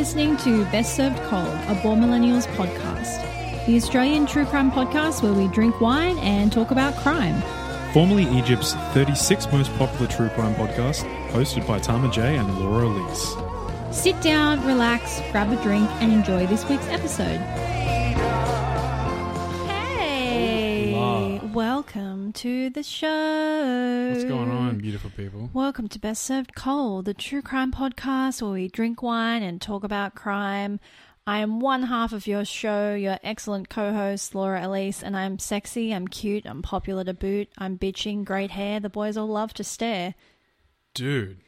listening to Best Served Cold, a Born Millennials podcast, the Australian true crime podcast where we drink wine and talk about crime. Formerly Egypt's 36th most popular true crime podcast, hosted by Tama J and Laura Elise. Sit down, relax, grab a drink, and enjoy this week's episode. Welcome to the show. What's going on, beautiful people? Welcome to Best Served Cold, the true crime podcast where we drink wine and talk about crime. I am one half of your show, your excellent co host, Laura Elise, and I'm sexy, I'm cute, I'm popular to boot, I'm bitching, great hair, the boys all love to stare. Dude,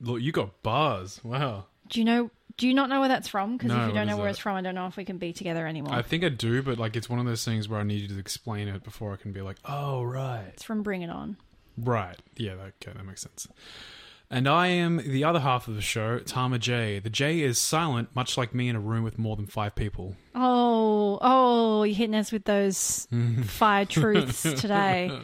look, you got bars. Wow. Do you know? Do you not know where that's from? Because No, if you what don't know is where that? it's from, I don't know if we can be together anymore. I think I do, but like it's one of those things where I need you to explain it before I can be like, oh, right. It's from Bring It On. Right. Yeah, that, okay, that makes sense. And I am the other half of the show, Tama J. The J is silent, much like me in a room with more than five people. Oh, oh, you're hitting us with those fire truths today.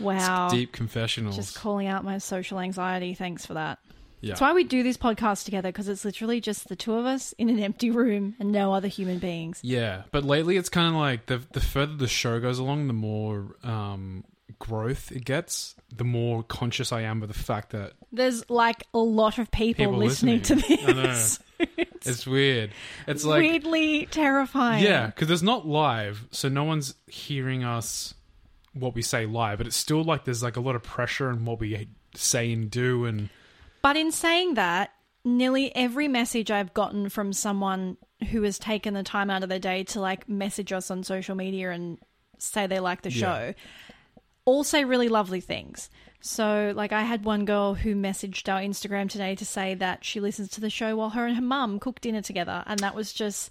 Wow. Deep confessionals. Just calling out my social anxiety. Thanks for that. Yeah. That's why we do this podcast together because it's literally just the two of us in an empty room and no other human beings. Yeah, but lately it's kind of like the the further the show goes along, the more um, growth it gets. The more conscious I am of the fact that There's like a lot of people, People listening, listening. I to know. this. it's weird. It's like weirdly terrifying. yeah, because it's not live, so no one's hearing us what we say live. But it's still like there's like a lot of pressure in what we say and do, and But in saying that, nearly every message I've gotten from someone who has taken the time out of their day to like message us on social media and say they like the Yeah. show all say really lovely things. So, like, I had one girl who messaged our Instagram today to say that she listens to the show while her and her mum cook dinner together. And that was just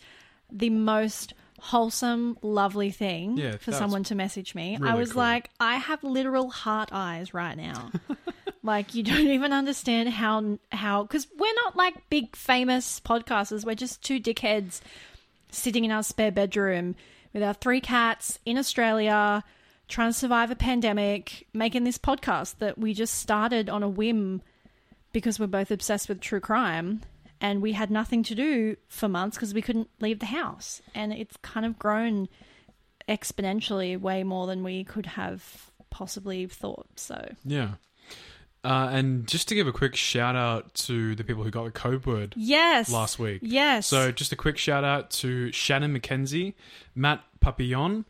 the most wholesome, lovely thing Yeah, for someone to message me. I was cool. like, I have literal heart eyes right now. like you don't even understand how how because we're not like big famous podcasters. We're just two dickheads sitting in our spare bedroom with our three cats in Australia, trying to survive a pandemic, making this podcast that we just started on a whim because we're both obsessed with true crime. And we had nothing to do for months because we couldn't leave the house. And it's kind of grown exponentially way more than we could have possibly thought. So, yeah. Uh, and just to give a quick shout out to the people who got the code word yes. last week. Yes. So just a quick shout out to Shannon McKenzie, Matt Papillon,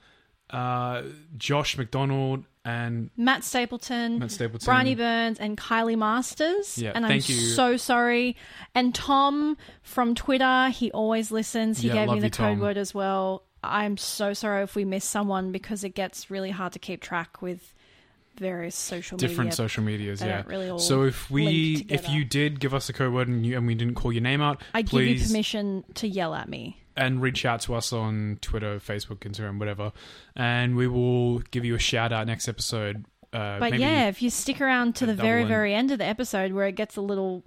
uh, Josh McDonald, and Matt Stapleton, Matt Stapleton. Bryony Burns, and Kylie Masters. Yeah, and I'm thank you. so sorry. And Tom from Twitter, he always listens. He Yeah, gave me the you, code Tom. word as well. I'm so sorry if we miss someone because it gets really hard to keep track with various social different media. social medias. Yeah. really all so if we, if you did give us a code word and, you, and we didn't call your name out, I give you permission to yell at me. and reach out to us on Twitter, Facebook, Instagram, whatever, and we will give you a shout out next episode. Uh, But yeah, if you stick around to the very, double very end of the episode where it gets a little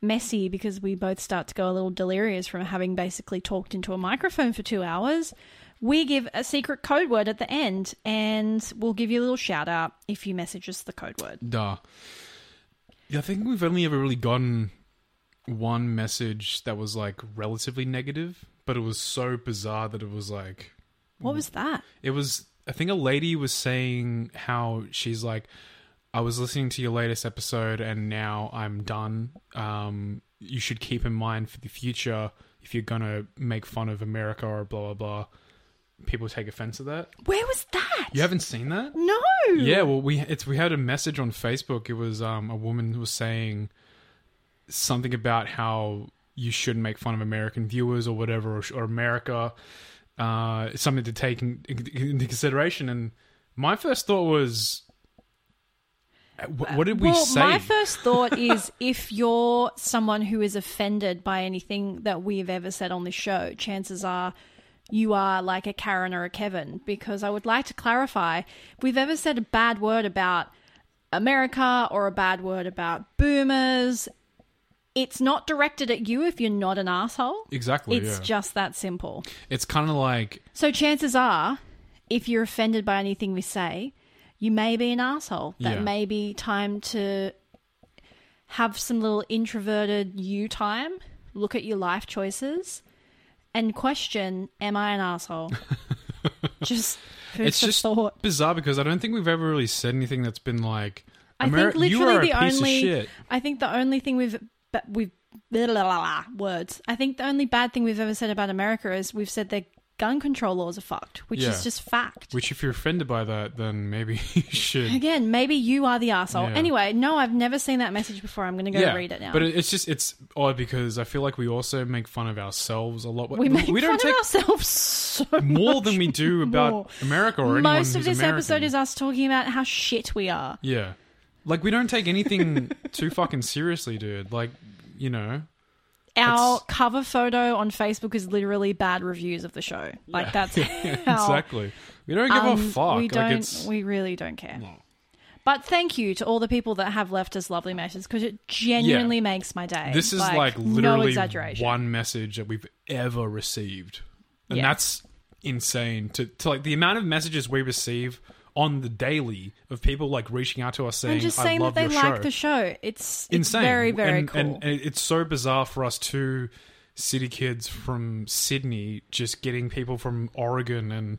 messy because we both start to go a little delirious from having basically talked into a microphone for two hours, we give a secret code word at the end and we'll give you a little shout out if you message us the code word. Duh. Yeah, I think we've only ever really gotten one message that was like relatively negative, but it was so bizarre that it was like What was that? it was I think a lady was saying how she's like I was listening to your latest episode and now I'm done. Um you should keep in mind for the future if you're gonna make fun of America or blah blah blah. People take offense to that. Where was that? You haven't seen that? No. Yeah, well, we it's we had a message on Facebook. It was um, a woman who was saying something about how you shouldn't make fun of American viewers or whatever, or, or America. Uh, something to take in, into consideration. And my first thought was, uh, what did we say? well, say? my first thought is if you're someone who is offended by anything that we've ever said on this show, chances are you are like a Karen or a Kevin. Because I would like to clarify if we've ever said a bad word about America or a bad word about boomers, it's not directed at you if you're not an asshole. exactly. It's yeah. just that simple. it's kind of like So chances are, if you're offended by anything we say, you may be an asshole. That Yeah. may be time to have some little introverted you time look at your life choices and question, am I an asshole? just It's just thought. bizarre because I don't think we've ever really said anything that's been like. I "Ameri- think literally the only. I think the only thing we've but we've blah, blah, blah, words. I think the only bad thing we've ever said about America is we've said their gun control laws are fucked, which Yeah. is just fact. Which, if you're offended by that, then maybe you should. Again, maybe you are the asshole. Yeah. Anyway, no, I've never seen that message before. I'm going to go read it now. But it- it's just it's odd because I feel like we also make fun of ourselves a lot. we make fun take of ourselves so more than we do about more. America or anyone Most of who's this American. episode is us talking about how shit we are. yeah, like we don't take anything too fucking seriously, dude. Like you know, Our It's- cover photo on Facebook is literally bad reviews of the show. Like that's how exactly. We don't give um, a fuck. We don't. it's We really don't care. No. But thank you to all the people that have left us lovely messages because it genuinely makes my day. this is like, like, no literally exaggeration. one message that we've ever received, and Yeah. that's insane. To to like the amount of messages we receive on the daily of people like reaching out to us saying, and just "I saying love that they your like show." the show. It's, it's insane. very very and, cool. And, and it's so bizarre for us two city kids from Sydney just getting people from Oregon and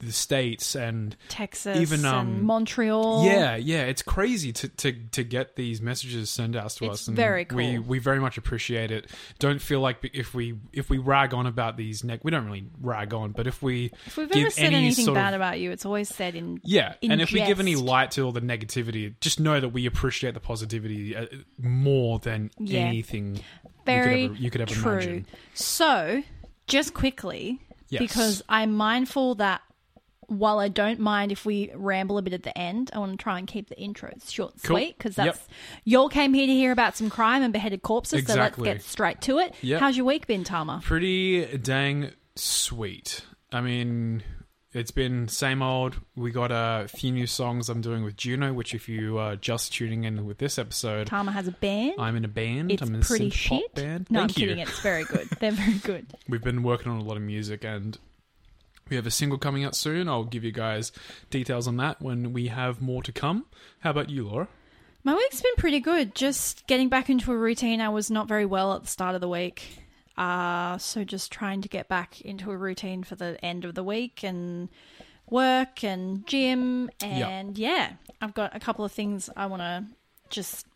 the states and Texas, even, and um, Montreal. yeah, yeah, it's crazy to, to, to get these messages sent out to It's us. And very cool. we we very much appreciate it. Don't feel like if we if we rag on about these neck, we don't really rag on, but if we If we've give ever said any anything sort of- bad about you, it's always said in yeah, in and if we give any light to all the negativity, just know that we appreciate the positivity uh, more than Yeah. anything very you could ever, you could ever true. imagine. So, just quickly, Yes. because I'm mindful that while I don't mind if we ramble a bit at the end, I want to try and keep the intro short and Cool. sweet because Yep. that's y'all came here to hear about some crime and beheaded corpses. Exactly. So let's get straight to it. Yep. How's your week been, Tama? Pretty dang sweet. I mean, it's been same old. We got a few new songs I'm doing with Juno, which if you are just tuning in with this episode, Tama has a band. I'm in a band. it's I'm in a pretty shit. band. No, Thank I'm you. kidding. It's very good. They're very good. We've been working on a lot of music and we have a single coming out soon. I'll give you guys details on that when we have more to come. How about you, Laura? My week's been pretty good. Just getting back into a routine. I was not very well at the start of the week. Uh, so just trying to get back into a routine for the end of the week and work and gym. And yeah, I've got a couple of things I want to just,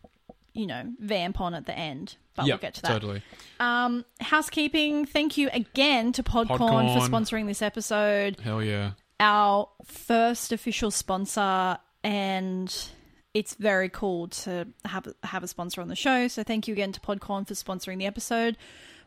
you know, vamp on at the end. But yeah, we'll get to that. totally. Um, housekeeping. Thank you again to Podcorn, Podcorn. for sponsoring this episode Hell yeah. our first official sponsor and it's very cool to have have a sponsor on the show. So thank you again to Podcorn for sponsoring the episode.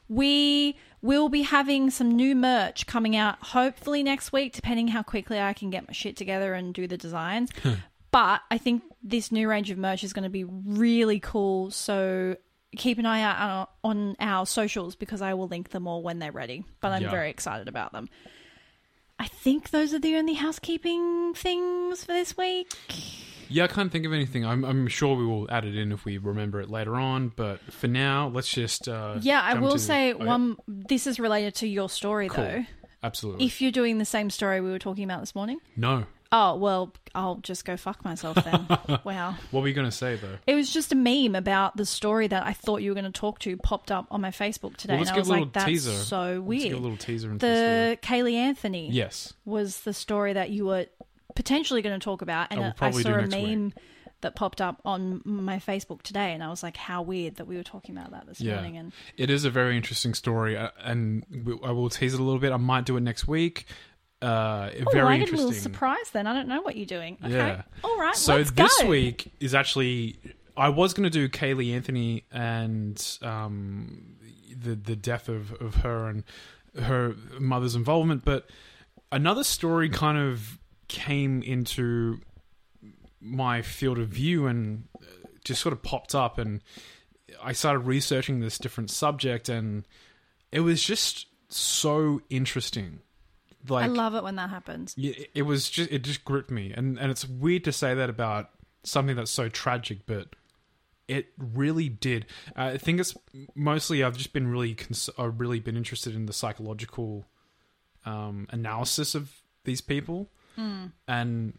We will be having some new merch coming out hopefully next week, depending how quickly I can get my shit together and do the designs. Hmm. but I think this new range of merch is going to be really cool. So keep an eye out on, on our socials because I will link them all when they're ready. But I'm Yeah. very excited about them. I think those are the only housekeeping things for this week. Yeah, I can't think of anything. I'm, I'm sure we will add it in if we remember it later on. But for now, let's just. Uh, Yeah, I will say yeah. one. This is related to your story, Cool. though. Absolutely. If you're doing the same story we were talking about this morning, no. oh well, I'll just go fuck myself then. wow. What were you going to say, though? It was just a meme about the story that I thought you were going to talk to popped up on my Facebook today, Well, let's and I was a little like, "That's teaser. so weird. Let's weird." give a little teaser the, the Caylee Anthony. Yes. was the story that you were potentially going to talk about, and I will I saw a next week. meme that popped up on my Facebook today, and I was like, "How weird that we were talking about that this Yeah. morning." And It is a very interesting story, uh, and I will tease it a little bit. I might do it next week. Uh, oh, very I get a little surprise then. I don't know what you're doing. Okay, Yeah. all right. So this go. week is actually I was going to do Caylee Anthony and um, the the death of, of her and her mother's involvement, but another story kind of came into my field of view and uh, just sort of popped up, and I started researching this different subject, and it was just so interesting. Like I love it when that happens. yeah, it was just it just gripped me, and and it's weird to say that about something that's so tragic, but it really did. Uh, I think it's mostly I've just been really cons- I've really been interested in the psychological um, analysis of these people, and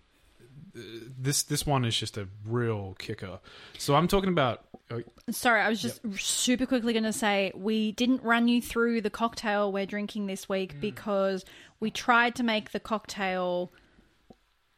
uh, this this one is just a real kicker. So I'm talking about oh, Sorry, I was just super quickly going to say we didn't run you through the cocktail we're drinking this Mm. week because we tried to make the cocktail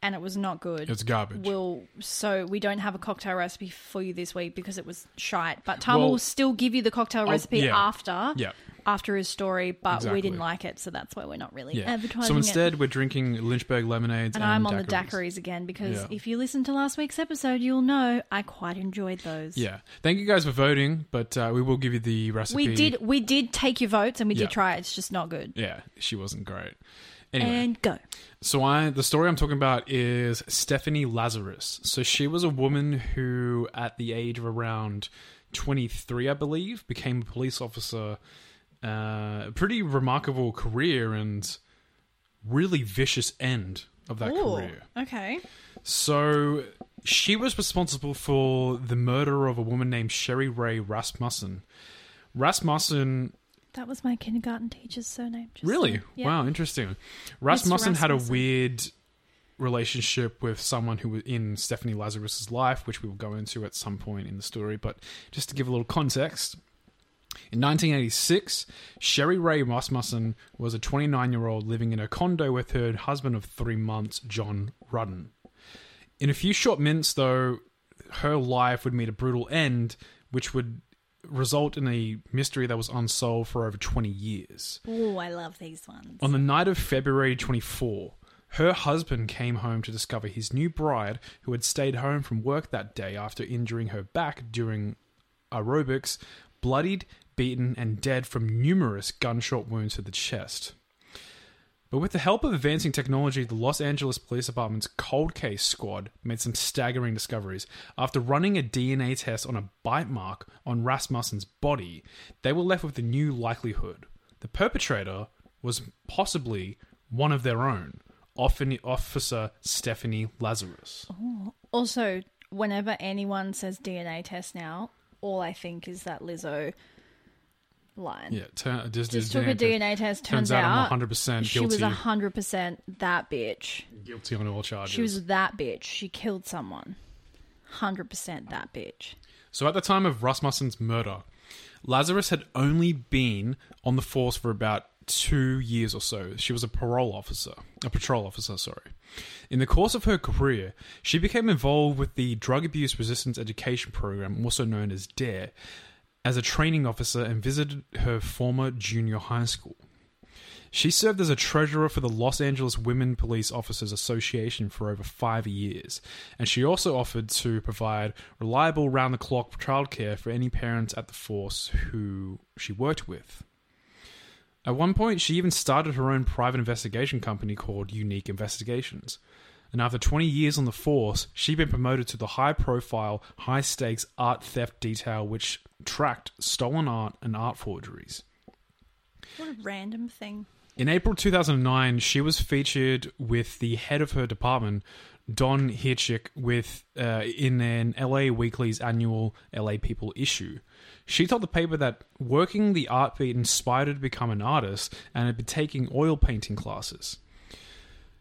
and it was not good. it's garbage. We'll, so we don't have a cocktail recipe for you this week because it was shite. But Tom Well- will still give you the cocktail recipe yeah. after Yeah. After his story, but Exactly. we didn't like it, so that's why we're not really yeah. advertising So it. instead, we're drinking Lynchburg lemonades, And and, I'm on the daiquiris. daiquiris again because Yeah. if you listen to last week's episode, you'll know I quite enjoyed those. Yeah. Thank you guys for voting, but uh, we will give you the recipe. We did we did take your votes and we Yeah. did try it. It's just not good. Yeah, she wasn't great. Anyway, And go. so I the story I'm talking about is Stephanie Lazarus. So she was a woman who, at the age of around 23, I believe, became a police officer. Uh, a pretty remarkable career and really vicious end of that career. okay. So she was responsible for the murder of a woman named Sherri Rae Rasmussen. Rasmussen That was my kindergarten teacher's surname. Really? yeah. Wow, interesting. Rasmussen had a weird relationship with someone who was in Stephanie Lazarus's life, which we will go into at some point in the story. But just to give a little context, in 1986, Sherri Rae Rasmussen was a 29 year old living in a condo with her husband of three months, John Ruetten. In a few short minutes, though, her life would meet a brutal end, which would result in a mystery that was unsolved for over 20 years. Oh, I love these ones. On the night of February 24, her husband came home to discover his new bride, who had stayed home from work that day after injuring her back during aerobics, bloodied, beaten, and dead from numerous gunshot wounds to the chest. But with the help of advancing technology, the Los Angeles Police Department's cold case squad made some staggering discoveries. After running a DNA test on a bite mark on Rasmussen's body, they were left with a new likelihood. The perpetrator was possibly one of their own, Officer Stephanie Lazarus. Oh, also, whenever anyone says DNA test now, all I think is that Lizzo line. Yeah, turn, uh, just, Just just took a. DNA test. Turns, Turns out I'm 100% she was guilty. hundred percent that bitch. Guilty on all charges. She was that bitch. She killed someone. Hundred percent that bitch. So at the time of Rasmussen's murder, Lazarus had only been on the force for about two years or so. She was a parole officer, a patrol officer, sorry. In the course of her career, she became involved with the Drug Abuse Resistance Education Program, also known as DARE, as a training officer and visited her former junior high school. She served as a treasurer for the Los Angeles Women Police Officers Association for over five years, and she also offered to provide reliable round the clock childcare for any parents at the force who she worked with. At one point, she even started her own private investigation company called Unique Investigations. And after 20 years on the force, she'd been promoted to the high profile, high stakes art theft detail which tracked stolen art and art forgeries. What a random thing. In April 2009, she was featured with the head of her department, Don Hrycyk, with uh, in an LA Weekly's annual LA People issue. She told the paper that working the art beat inspired her to become an artist and had been taking oil painting classes.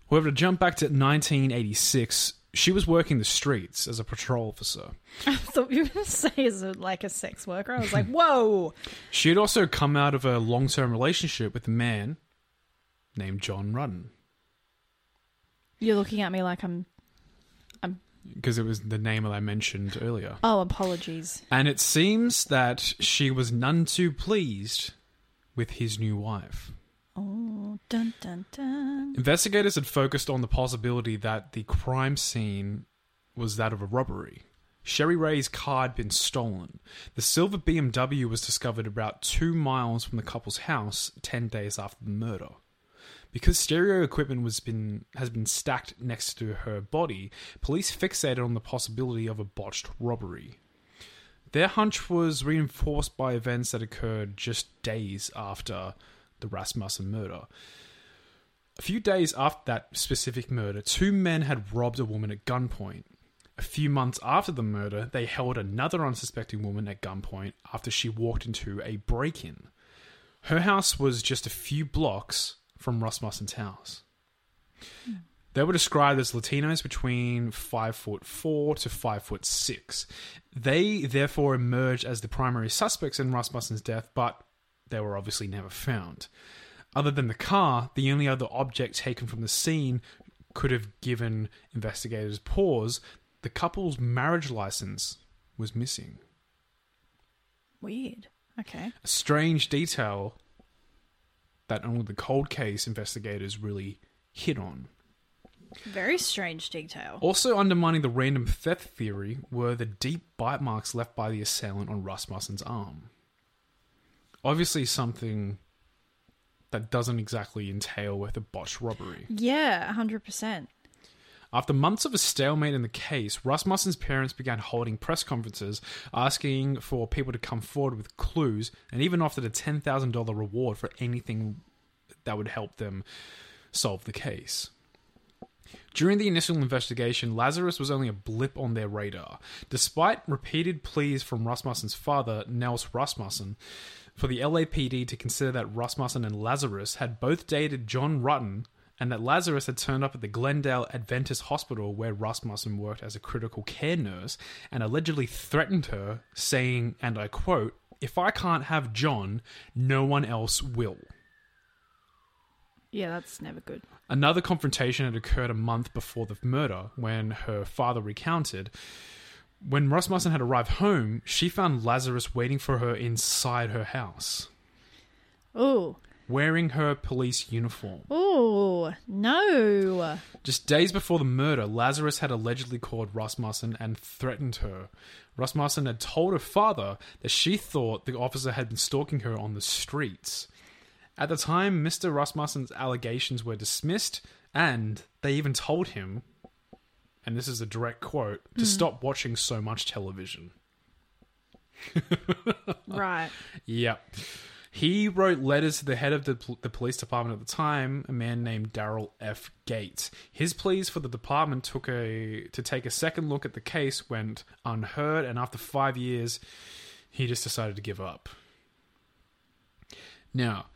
However, to jump back to 1986, she was working the streets as a patrol officer. I thought you were going to say as a, like a sex worker. I was like, whoa. She had also come out of a long term relationship with a man named John Ruetten. You're looking at me like I'm. because it was the name that I mentioned earlier. Oh, apologies. And it seems that she was none too pleased with his new wife. Oh, dun dun dun. Investigators had focused on the possibility that the crime scene was that of a robbery. Sherri Rae's car had been stolen. The silver BMW was discovered about two miles from the couple's house 10 days after the murder. Because stereo equipment was been has been stacked next to her body, police fixated on the possibility of a botched robbery. Their hunch was reinforced by events that occurred just days after the Rasmussen murder. A few days after that specific murder, two men had robbed a woman at gunpoint. A few months after the murder, they held another unsuspecting woman at gunpoint after she walked into a break in. Her house was just a few blocks from Rasmussen's house. They were described as Latinos between five foot four to five foot six. They therefore emerged as the primary suspects in Rasmussen's death, but they were obviously never found. Other than the car, the only other object taken from the scene could have given investigators pause. The couple's marriage license was missing. Weird. Okay. A strange detail that only the cold case investigators really hit on. Very strange detail. Also undermining the random theft theory were the deep bite marks left by the assailant on Rasmussen's arm. Obviously, something that doesn't exactly entail with a botched robbery. Yeah, 100%. After months of a stalemate in the case, Rasmussen's parents began holding press conferences asking for people to come forward with clues and even offered a $10,000 reward for anything that would help them solve the case. During the initial investigation, Lazarus was only a blip on their radar. Despite repeated pleas from Rasmussen's father, Nels Rasmussen, for the LAPD to consider that Rasmussen and Lazarus had both dated John Ruetten and that Lazarus had turned up at the Glendale Adventist Hospital where Rasmussen worked as a critical care nurse and allegedly threatened her, saying, and I quote, If I can't have John, no one else will. Yeah, that's never good. Another confrontation had occurred a month before the murder when her father recounted. When Rasmussen had arrived home, she found Lazarus waiting for her inside her house, Oh. wearing her police uniform. Oh, no. Just days before the murder, Lazarus had allegedly called Rasmussen and threatened her. Rasmussen had told her father that she thought the officer had been stalking her on the streets. At the time, Mr. Rasmussen's allegations were dismissed, and they even told him, and this is a direct quote, to hmm. stop watching so much television. Right. Yep. He wrote letters to the head of the, the police department at the time, a man named Daryl F. Gates. His pleas for the department took a to take a second look at the case went unheard, and after five years, he just decided to give up. Now,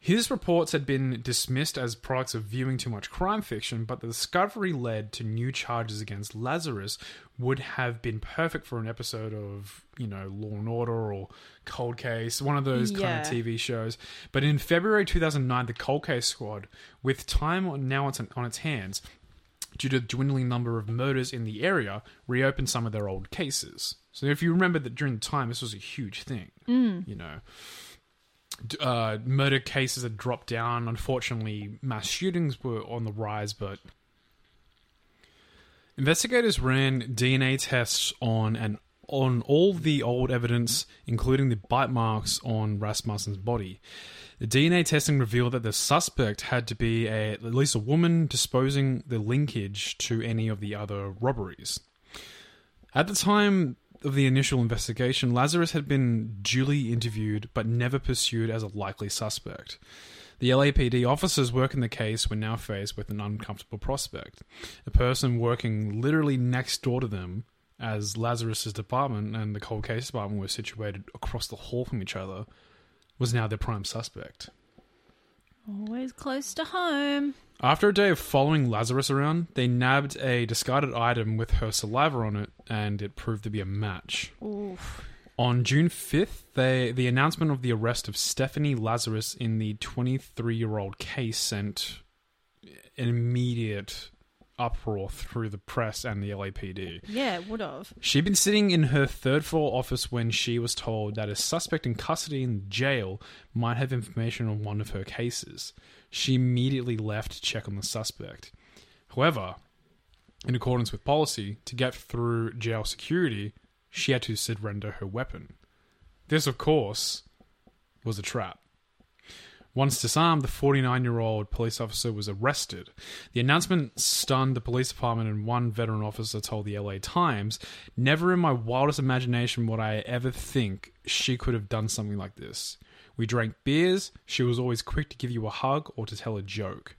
his reports had been dismissed as products of viewing too much crime fiction, but the discovery led to new charges against Lazarus would have been perfect for an episode of, you know, Law and Order or Cold Case, one of those kind of TV shows. But in February 2009, the Cold Case Squad, with time now on, its hands, due to the dwindling number of murders in the area, reopened some of their old cases. So if you remember that during the time, this was a huge thing. Mm. You know, uh, murder cases had dropped down. Unfortunately, mass shootings were on the rise, but investigators ran DNA tests on and on all the old evidence, including the bite marks on Rasmussen's body. The DNA testing revealed that the suspect had to be a, at least a woman disposing the linkage to any of the other robberies. At the time of the initial investigation, Lazarus had been duly interviewed but never pursued as a likely suspect. The LAPD officers working the case were now faced with an uncomfortable prospect. A person working literally next door to them, as Lazarus's department and the cold case department were situated across the hall from each other, was now their prime suspect. Always close to home. After a day of following Lazarus around, they nabbed a discarded item with her saliva on it, and it proved to be a match. Oof. On June 5th, they, the announcement of the arrest of Stephanie Lazarus in the 23 year old case sent an immediate uproar through the press and the LAPD. Yeah, would have. She'd been sitting in her third floor office when she was told that a suspect in custody in jail might have information on one of her cases. She immediately left to check on the suspect. However, in accordance with policy, to get through jail security, she had to surrender her weapon. This, of course, was a trap. Once disarmed, the 49 year old police officer was arrested. The announcement stunned the police department, and one veteran officer told the LA Times Never in my wildest imagination would I ever think she could have done something like this. We drank beers, she was always quick to give you a hug or to tell a joke.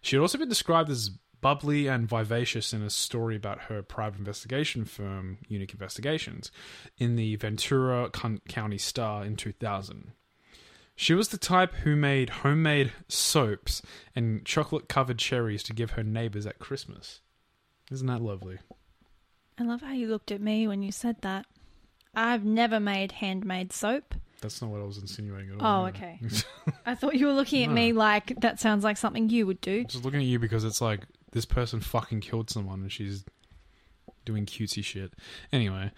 She had also been described as bubbly and vivacious in a story about her private investigation firm, Unique Investigations, in the Ventura County Star in 2000. She was the type who made homemade soaps and chocolate covered cherries to give her neighbors at Christmas. Isn't that lovely? I love how you looked at me when you said that. I've never made handmade soap. That's not what I was insinuating at all. Oh, okay. I thought you were looking at me like that sounds like something you would do. i Just looking at you because it's like this person fucking killed someone and she's doing cutesy shit. Anyway,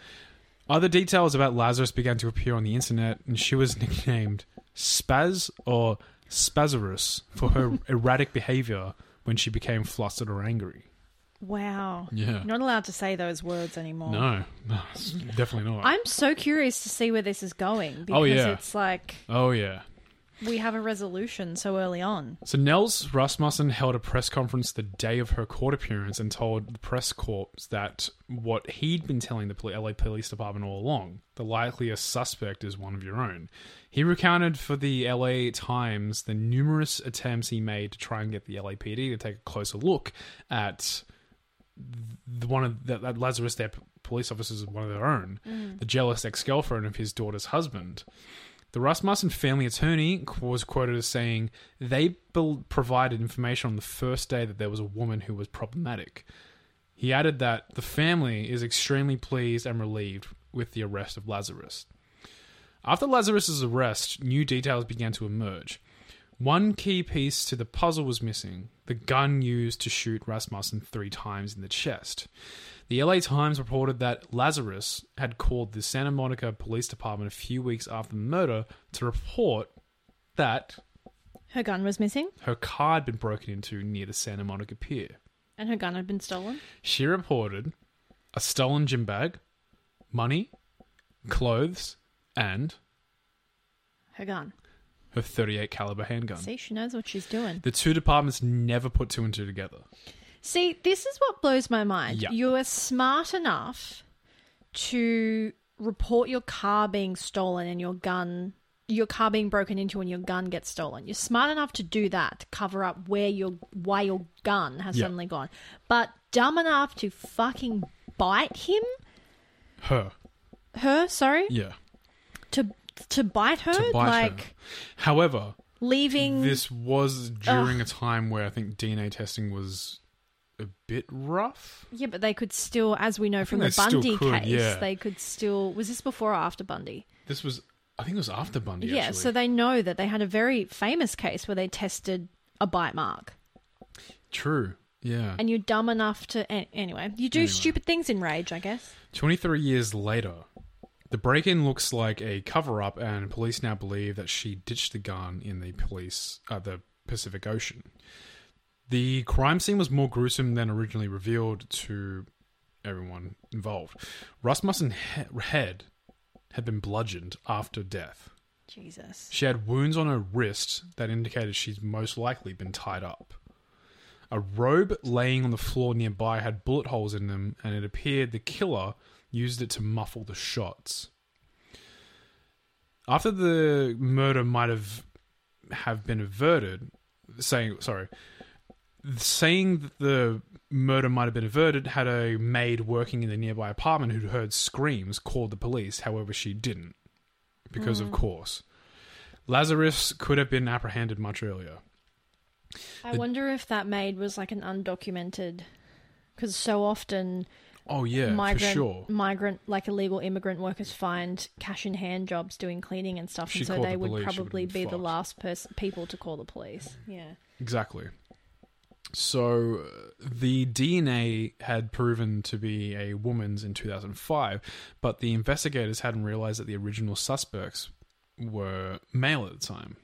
other details about Lazarus began to appear on the internet, and she was nicknamed Spaz or Spazarus for her erratic behavior when she became flustered or angry. Wow. Yeah. You're not allowed to say those words anymore. No, no, definitely not. I'm so curious to see where this is going oh, because Oh, yeah. it's like oh yeah. we have a resolution so early on. So Nels Rasmussen held a press conference the day of her court appearance and told the press corps that what he'd been telling the LA Police Department all along, the likeliest suspect is one of your own. He recounted for the LA Times the numerous attempts he made to try and get the LAPD to take a closer look at the one of that, that Lazarus, their police officers, one of their own, mm. the jealous ex-girlfriend of his daughter's husband. The Rasmussen family attorney was quoted as saying they provided information on the first day that there was a woman who was problematic. He added that the family is extremely pleased and relieved with the arrest of Lazarus. After Lazarus's arrest, new details began to emerge. One key piece to the puzzle was missing the gun used to shoot Rasmussen three times in the chest. The LA Times reported that Lazarus had called the Santa Monica Police Department a few weeks after the murder to report that Her gun was missing her car had been broken into near the Santa Monica Pier. and her gun had been stolen. She reported a stolen gym bag, money, clothes, and Her gun. her 38 caliber handgun. See, she knows what she's doing. The two departments never put two and two together. See, this is what blows my mind. Yeah. You are smart enough to report your car being stolen and your gun your car being broken into and your gun gets stolen. You're smart enough to do that to cover up where your why your gun has Yeah. suddenly gone. But dumb enough to fucking bite him? Her. Her, sorry? Yeah. To bite her? To bite like her. However, leaving this was during a time where I think DNA testing was a bit rough. Yeah, but they could still, as we know from the Bundy could, case, yeah. they could still. Was this before or after Bundy? This was, I think it was after Bundy. Yeah, actually. so they know that they had a very famous case where they tested a bite mark. True. Yeah. And you're dumb enough to. Anyway, you do Anyway. stupid things in Rage, I guess. 23 years later, the break in looks like a cover up, and police now believe that she ditched the gun in the police uh, the Pacific Ocean. The crime scene was more gruesome than originally revealed to everyone involved. Rasmussen he- head had been bludgeoned after death. Jesus. She had wounds on her wrist that indicated she's most likely been tied up. A robe laying on the floor nearby had bullet holes in them, and it appeared the killer used it to muffle the shots. After the murder might have have been averted, saying sorry, saying that the murder might have been averted, had a maid working in the nearby apartment who'd heard screams called the police. However, she didn't, because of hmm. course. Lazarus could have been apprehended much earlier. I The- wonder if that maid was like an undocumented. Because so often Oh yeah, migrant, for sure. migrant, like illegal immigrant workers find cash in hand jobs doing cleaning and stuff, She and so they the would police, probably be the last person people to call the police. Yeah. Exactly. So the DNA had proven to be a woman's in 2005, but the investigators hadn't realized that the original suspects were male at the time.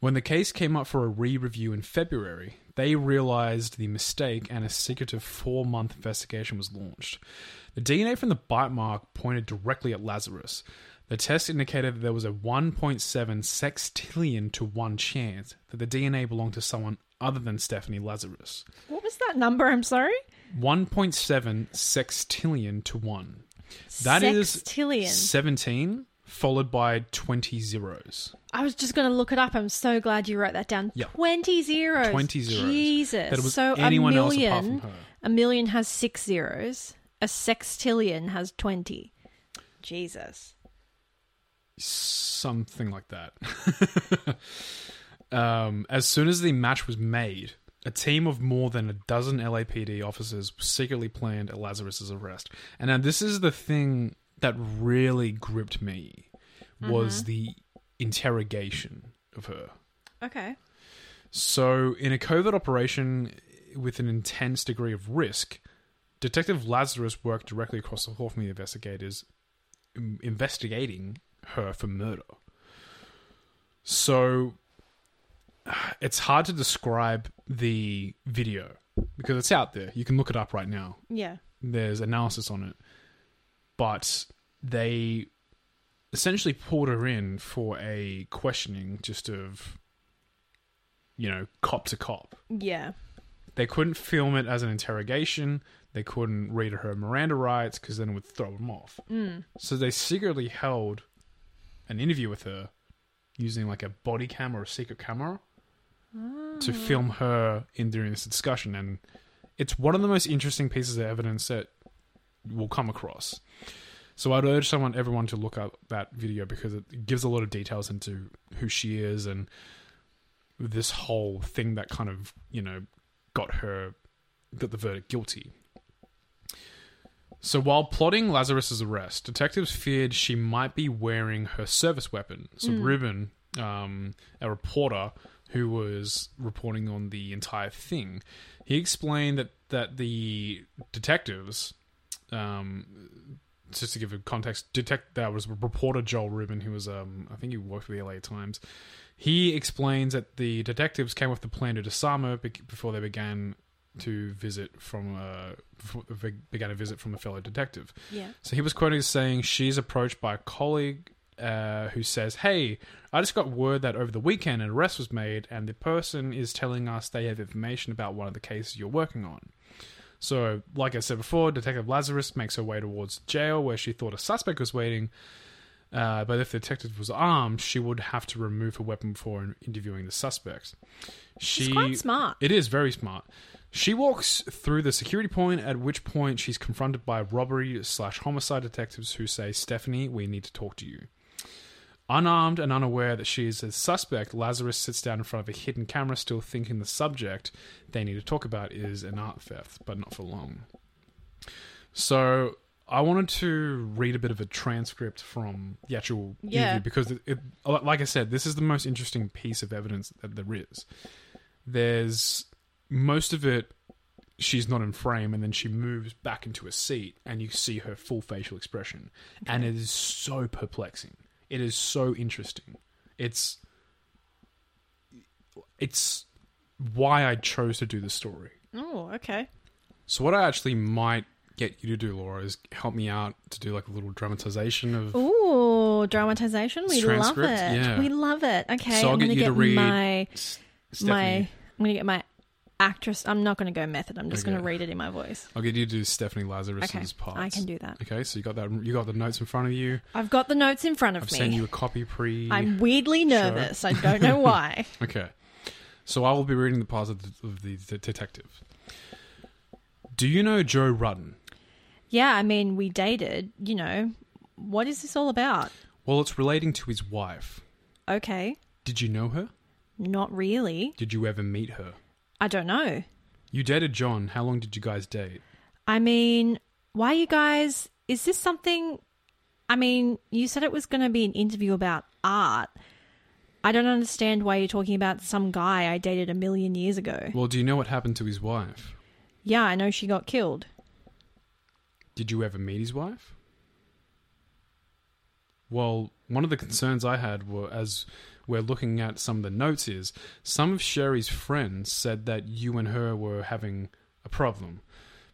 When the case came up for a re review in February, they realized the mistake and a secretive four month investigation was launched. The DNA from the bite mark pointed directly at Lazarus. The test indicated that there was a 1.7 sextillion to 1 chance that the DNA belonged to someone other than Stephanie Lazarus. What was that number? I'm sorry. 1.7 sextillion to 1. That is Sextillion. 17 followed by 20 zeros. I was just going to look it up. I'm so glad you wrote that down. Yeah. 20 zeros. 20 zeros. Jesus. That it was so anyone a else million, apart from her. A million has six zeros. A sextillion has 20. Jesus. Something like that. um, as soon as the match was made, a team of more than a dozen LAPD officers secretly planned Lazarus's arrest. And now this is the thing that really gripped me was mm-hmm. the interrogation of her. Okay. So, in a covert operation with an intense degree of risk, Detective Lazarus worked directly across the hall from the investigators in- investigating her for murder. So, it's hard to describe the video because it's out there. You can look it up right now. Yeah. There's analysis on it. But they essentially pulled her in for a questioning just of, you know, cop to cop. Yeah. They couldn't film it as an interrogation. They couldn't read her Miranda rights because then it would throw them off. Mm. So they secretly held an interview with her using like a body cam or a secret camera to film her in during this discussion. And it's one of the most interesting pieces of evidence that we'll come across. So I'd urge someone, everyone, to look up that video because it gives a lot of details into who she is and this whole thing that kind of you know got her got the verdict guilty. So while plotting Lazarus's arrest, detectives feared she might be wearing her service weapon. So Rubin, um, a reporter who was reporting on the entire thing, he explained that that the detectives, um, just to give a context, detect that was reporter Joel Rubin, who was um, I think he worked for the LA Times. He explains that the detectives came with the plan to disarm her before they began to visit from a before began a visit from a fellow detective. Yeah. So he was quoted as saying she's approached by a colleague uh, who says, "Hey, I just got word that over the weekend an arrest was made, and the person is telling us they have information about one of the cases you're working on." So, like I said before, Detective Lazarus makes her way towards jail where she thought a suspect was waiting. Uh, but if the detective was armed, she would have to remove her weapon before interviewing the suspect. She, It's quite smart. It is very smart. She walks through the security point, at which point she's confronted by robbery slash homicide detectives who say, Stephanie, we need to talk to you. Unarmed and unaware that she is a suspect, Lazarus sits down in front of a hidden camera, still thinking the subject they need to talk about is an art theft, but not for long. So I wanted to read a bit of a transcript from the actual Yeah. interview because, it, it, like I said, this is the most interesting piece of evidence that there is. There's most of it. She's not in frame, and then she moves back into a seat, and you see her full facial expression, and it is so perplexing. It is so interesting. It's it's why I chose to do the story. Oh, okay. So what I actually might get you to do, Laura, is help me out to do like a little dramatization of. Ooh, dramatization. We love it. yeah. We love it. Okay, So I'll I'm get you get to read my S- my. I'm gonna get my actress. I'm not gonna go method. I'm just Okay. gonna read it in my voice. I'll get you to do Stephanie Lazarus's Okay, parts. I can do that. Okay, so you got that. You got the notes in front of you. I've got the notes in front of I've me. sent you a copy pre. I'm weirdly nervous. I don't know why. Okay, so I will be reading the parts of the, of the, the detective. Do you know Joe Ruetten? yeah, I mean, we dated. You know, what is this all about? Well, it's relating to his wife. Okay, Did you know her? not really. Did you ever meet her? I don't know. You dated John. How long did you guys date? I mean, why you guys? Is this something? I mean, you said it was going to be an interview about art. I don't understand why you're talking about some guy I dated a million years ago. Well, do you know what happened to his wife? Yeah, I know she got killed. Did you ever meet his wife? Well, one of the concerns I had were as we're looking at some of the notes is some of Sherri's friends said that you and her were having a problem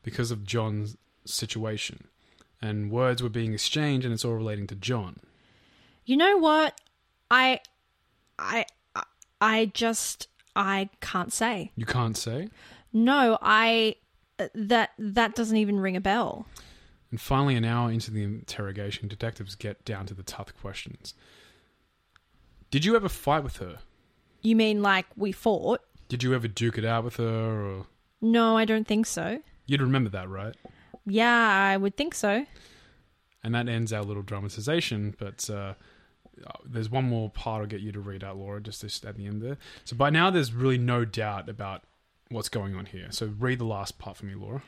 because of John's situation. And words were being exchanged and it's all relating to John. You know what? I, I, I just I can't say. You can't say? No, I that that doesn't even ring a bell. And finally, an hour into the interrogation, detectives get down to the tough questions. Did you ever fight with her? You mean like we fought? Did you ever duke it out with her? Or No, I don't think so. you'd remember that, right? Yeah, I would think so. And that ends our little dramatization. But uh, uh, there's one more part I'll get you to read out, Laura, just this, at the end there. So by now, there's really no doubt about what's going on here. So read the last part for me, Laura.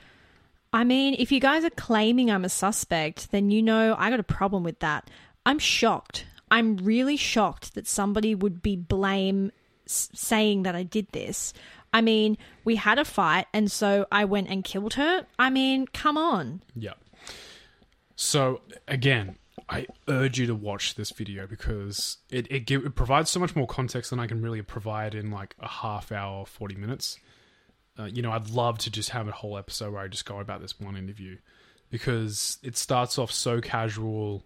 I mean, if you guys are claiming I'm a suspect, then you know I got a problem with that. I'm shocked. I'm really shocked that somebody would be blame saying that I did this. I mean, we had a fight and so I went and killed her. I mean, come on. Yeah. So again, I urge you to watch this video because it it, give, it provides so much more context than I can really provide in like a half hour, forty minutes. Uh, you know, I'd love to just have a whole episode where I just go about this one interview because it starts off so casual.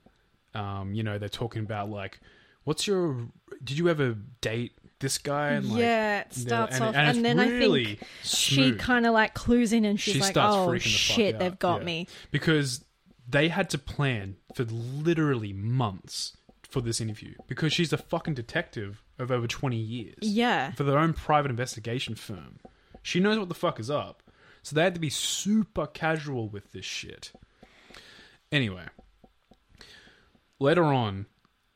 Um, you know, they're talking about like, what's your? Did you ever date this guy? And like, yeah, it starts and- off, and and, then I really think she kind of like clues in, and she's She like, "Oh freaking the shit, they've got yeah. me." because they had to plan for literally months for this interview because she's a fucking detective of over 20 years Yeah, for their own private investigation firm. She knows what the fuck is up. So they had to be super casual with this shit. Anyway, later on,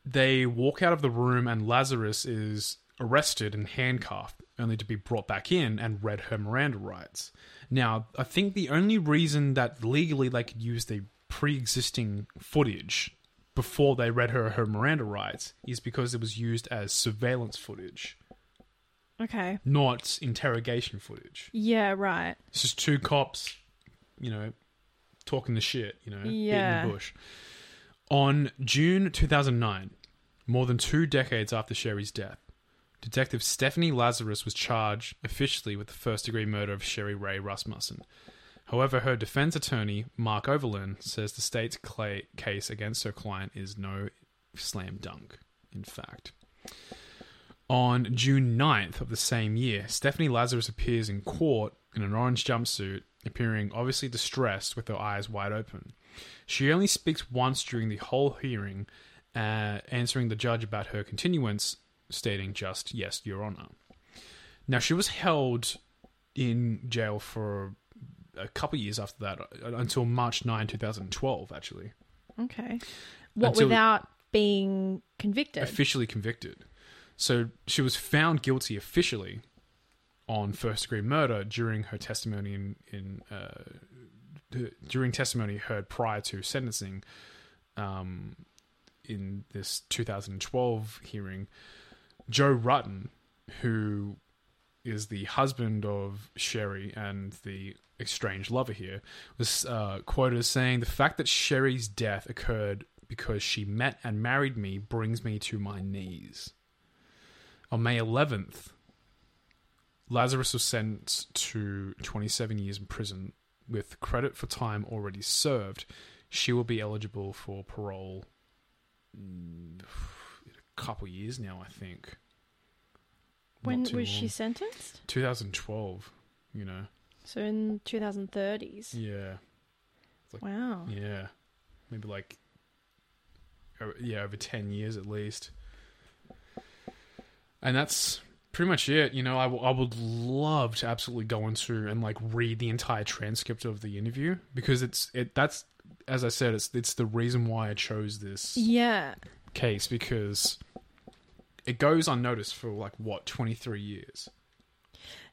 they walk out of the room and Lazarus is arrested and handcuffed, only to be brought back in and read her Miranda rights. Now, I think the only reason that legally they could use the pre existing footage before they read her her Miranda rights is because it was used as surveillance footage okay, not interrogation footage. yeah, right. It's just two cops, you know, talking the shit, you know, Yeah. beating the bush. On June 2009, more than two decades after Sherri's death, Detective Stephanie Lazarus was charged officially with the first degree murder of Sherri Rae Rasmussen. However, her defense attorney, Mark Overland, says the state's cla case against her client is no slam dunk, in fact. On June 9th of the same year, Stephanie Lazarus appears in court in an orange jumpsuit, appearing obviously distressed with her eyes wide open. She only speaks once during the whole hearing, uh, answering the judge about her continuance, stating just, Yes, Your Honor. Now, she was held in jail for a couple years after that, uh, until March 9, 2012, actually. Okay, what Until- without being convicted? officially convicted. So she was found guilty officially on first degree murder during her testimony in, in uh, during testimony heard prior to sentencing um, in this 2012 hearing. Joe Ruetten, who is the husband of Sherri and the estranged lover here, was uh, quoted as saying, The fact that Sherri's death occurred because she met and married me brings me to my knees. On May 11th, Lazarus was sentenced to 27 years in prison with credit for time already served. She will be eligible for parole mm, a couple years now, I think. when was too she sentenced? 2012, you know. So in 2030s. Yeah. Like, Wow. Yeah. Maybe like yeah, over 10 years at least. And that's pretty much it. You know, I, w- I would love to absolutely go into and like read the entire transcript of the interview because it's it that's as I said it's it's the reason why I chose this Yeah. case because it goes unnoticed for like what 23 years.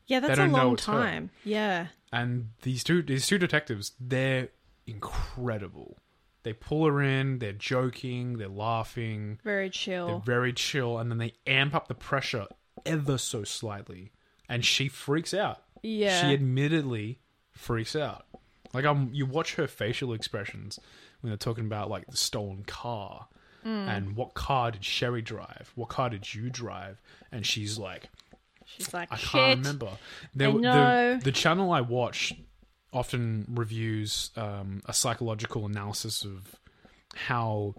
Yeah, that's a long it's her. time. Yeah. and these two these two detectives they're incredible they pull her in they're joking they're laughing Very chill. they're very chill and then they amp up the pressure ever so slightly and she freaks out yeah. she admittedly freaks out like um you watch her facial expressions when they're talking about like the stolen car Mm. and what car did Sherri drive what car did you drive and she's like She's like, I can't remember. There, I know. The, the channel I watch often reviews um, a psychological analysis of how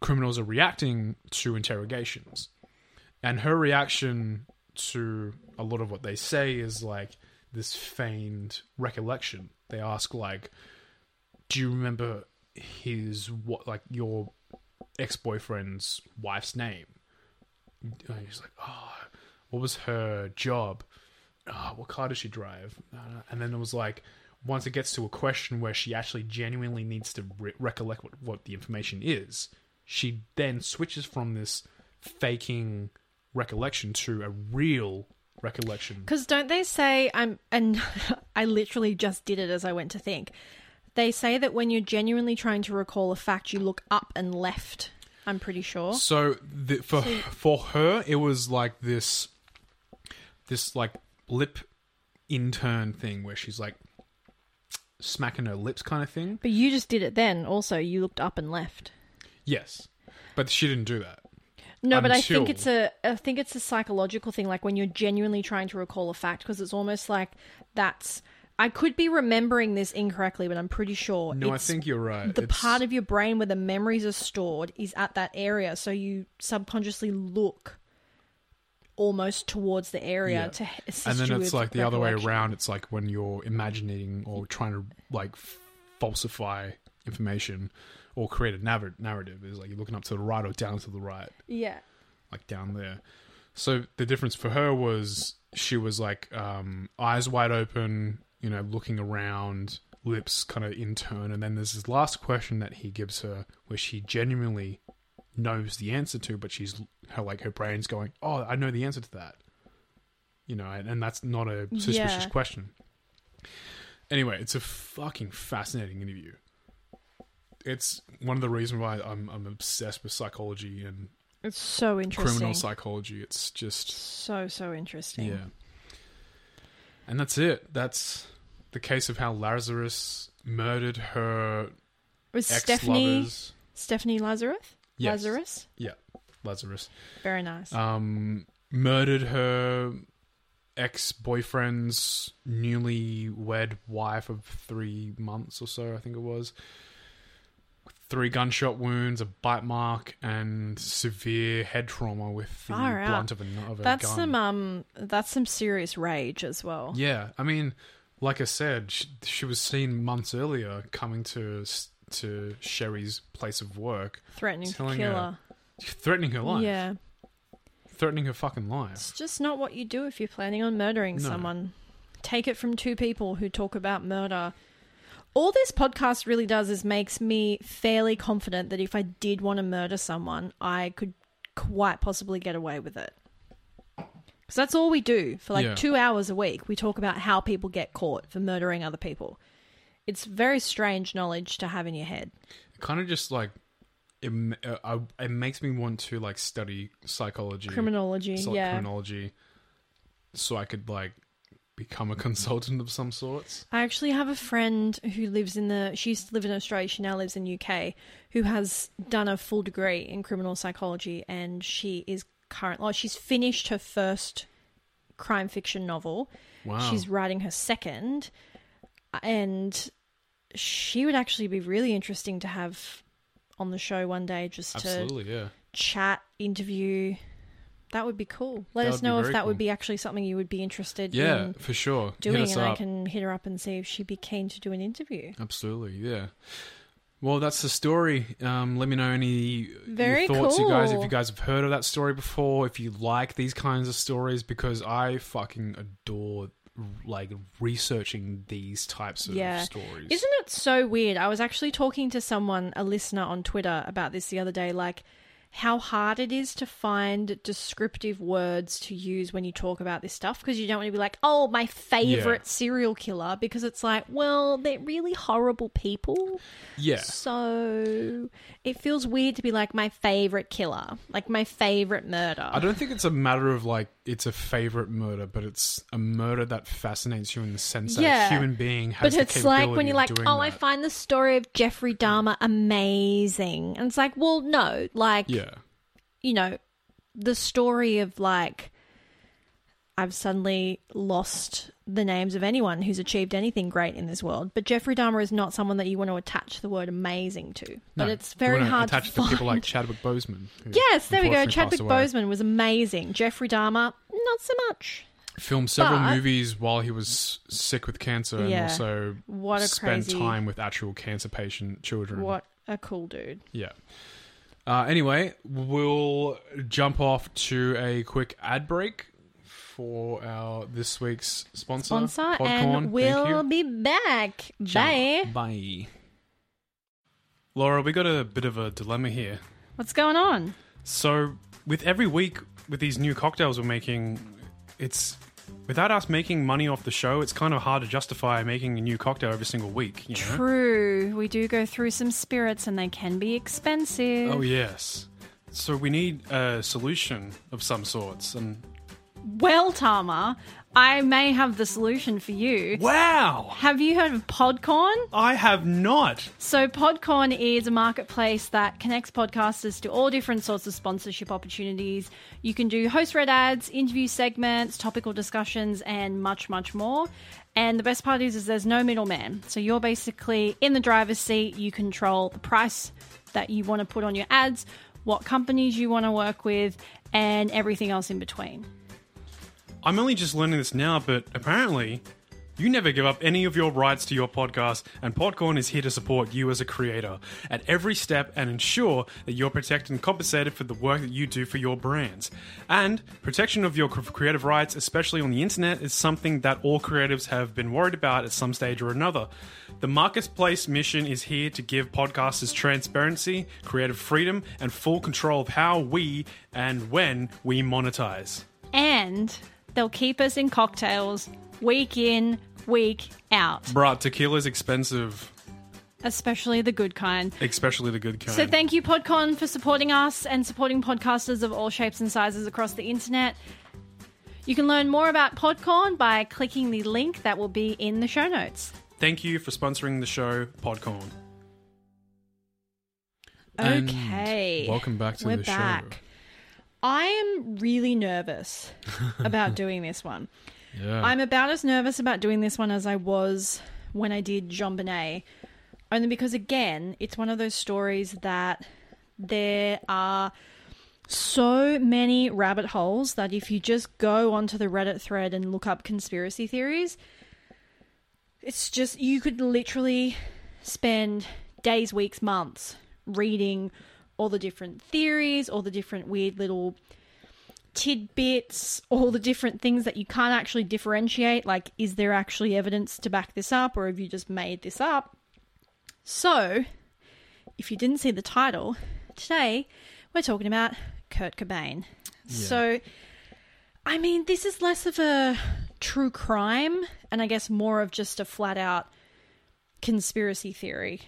criminals are reacting to interrogations. And her reaction to a lot of what they say is like this feigned recollection. They ask like, "Do you remember his what like your ex-boyfriend's wife's name?" And he's like, "Oh, what was her job? Oh, what car does she drive? Uh, and then it was like, once it gets to a question where she actually genuinely needs to re- recollect what, what the information is, she then switches from this faking recollection to a real recollection. Because don't they say I'm and I literally just did it as I went to think. They say that when you're genuinely trying to recall a fact, you look up and left. I'm pretty sure. So the, for for her, it was like this, this like lip intern thing where she's like smacking her lips, kind of thing. But you just did it then. Also, you looked up and left. Yes, but she didn't do that. No, but I think it's a I think it's a psychological thing like when you're genuinely trying to recall a fact because it's almost like that's I could be remembering this incorrectly, but I'm pretty sure No, I think you're right. the It's- part of your brain where the memories are stored is at that area, so you subconsciously look almost towards the area Yeah. to assist and then it's like the other way around. It's like when you're imagining or trying to like falsify information or create a narr- narrative. Is like you're looking up to the right or down to the right. Yeah. like down there. So the difference for her was she was like um, eyes wide open, you know, looking around, lips kind of in turn, and then there's this last question that he gives her where she genuinely knows the answer to, but she's her like her brain's going, "Oh, I know the answer to that," you know, and, and that's not a suspicious Yeah. question. Anyway, it's a fucking fascinating interview. It's one of the reasons why I'm I'm obsessed with psychology and It's so interesting. criminal psychology. It's just so so interesting. yeah. And that's it. That's the case of how Lazarus murdered her Was ex Stephanie. Stephanie Lazarus? Yes. Lazarus? Yeah, Lazarus. Very nice. Um, murdered her ex boyfriend's newly wed wife of three months or so. I think it was. Three gunshot wounds, a bite mark, and severe head trauma with the Far out. blunt of a, of a that's gun. some um that's some serious rage as well. Yeah, I mean, like I said, she, she was seen months earlier coming to to Sherri's place of work, Threatening to kill her- her. threatening her life, Yeah. threatening her fucking life. It's just not what you do if you're planning on murdering No. someone. Take it from two people who talk about murder. All this podcast really does is makes me fairly confident that if I did want to murder someone, I could quite possibly get away with it. Because that's all we do for like Yeah. two hours a week. We talk about how people get caught for murdering other people. It's very strange knowledge to have in your head. Kind of just like it, m- uh, I, it makes me want to like study psychology, Criminology, psych- yeah. criminology, so I could like become a mm-hmm. consultant of some sorts. I actually have a friend who lives in the. She used to live in Australia. She now lives in UK. Who has done a full degree in criminal psychology, and she is current. Oh, she's finished her first crime fiction novel. Wow, She's writing her second, and she would actually be really interesting to have on the show one day, just to absolutely, yeah. chat, interview. That would be cool. Let That us know if that would be actually something you would be interested Yeah, in for sure. Doing, and I can hit her up and see if she'd be keen to do an interview. Absolutely, yeah. Well, that's the story. Um, let me know any Very thoughts, you guys. If you guys have heard of that story before, if you like these kinds of stories, because I fucking adore like researching these types of Yeah. stories. Isn't it so weird? I was actually talking to someone, a listener on Twitter, about this the other day. Like, how hard it is to find descriptive words to use when you talk about this stuff because you don't want to be like, oh, my favorite Yeah. serial killer, because it's like, well, they're really horrible people. yeah, So it feels weird to be like, my favorite killer, like my favorite murder. I don't think it's a matter of like it's a favorite murder, but it's a murder that fascinates you in the sense that a human being has But it's like when you're like, oh, I find the story of Jeffrey Dahmer amazing. And it's like, well, no. Like, yeah, you know, the story of like, I've suddenly lost the names of anyone who's achieved anything great in this world. But Jeffrey Dahmer is not someone that you want to attach the word amazing to. But No, it's you very hard attach to to people like. Chadwick Boseman. Yes, there we go. Chadwick. Boseman was amazing. Jeffrey Dahmer, not so much. filmed several But- movies while he was sick with cancer and Yeah. also What a spent crazy, time with actual cancer patient children. what a cool dude. Yeah. Uh, anyway, we'll jump off to a quick ad break for our this week's sponsor, Sponsor, Podcorn. and we'll be back. Ciao. Bye. Bye. Laura, we got a bit of a dilemma here. What's going on? So, with every week with these new cocktails we're making, it's without us making money off the show, it's kind of hard to justify making a new cocktail every single week. You know? True. We do go through some spirits and they can be expensive. Oh yes. So we need a solution of some sorts, and Well, Tama, I may have the solution for you. wow, Have you heard of Podcorn? I have not. So, Podcorn is a marketplace that connects podcasters to all different sorts of sponsorship opportunities. You can do host read ads, interview segments, topical discussions, and much, much more. And the best part is, is there's no middleman. So, you're basically in the driver's seat. You control the price that you want to put on your ads, what companies you want to work with, and everything else in between. I'm only just learning this now, but apparently, you never give up any of your rights to your podcast, and Podcorn is here to support you as a creator at every step and ensure that you're protected and compensated for the work that you do for your brands. And protection of your creative rights, especially on the internet, is something that all creatives have been worried about at some stage or another. The marketplace mission is here to give podcasters transparency, creative freedom, and full control of how we and when we monetize. And they'll keep us in cocktails week in, week out. Bruh, tequila's expensive, especially the good kind. especially the good kind. So thank you, Podcorn, for supporting us and supporting podcasters of all shapes and sizes across the internet. You can learn more about Podcorn by clicking the link that will be in the show notes. Thank you for sponsoring the show, Podcorn. And Okay. welcome back to We're the show. I am really nervous about doing this one. Yeah. I'm about as nervous about doing this one as I was when I did JonBenét. Only because, again, it's one of those stories that there are so many rabbit holes that if you just go onto the Reddit thread and look up conspiracy theories, it's just, you could literally spend days, weeks, months reading all the different theories, all the different weird little tidbits, all the different things that you can't actually differentiate. Like, is there actually evidence to back this up, or have you just made this up? So, if you didn't see the title, today we're talking about Kurt Cobain. So, I mean, this is less of a true crime, and I guess more of just a flat out conspiracy theory.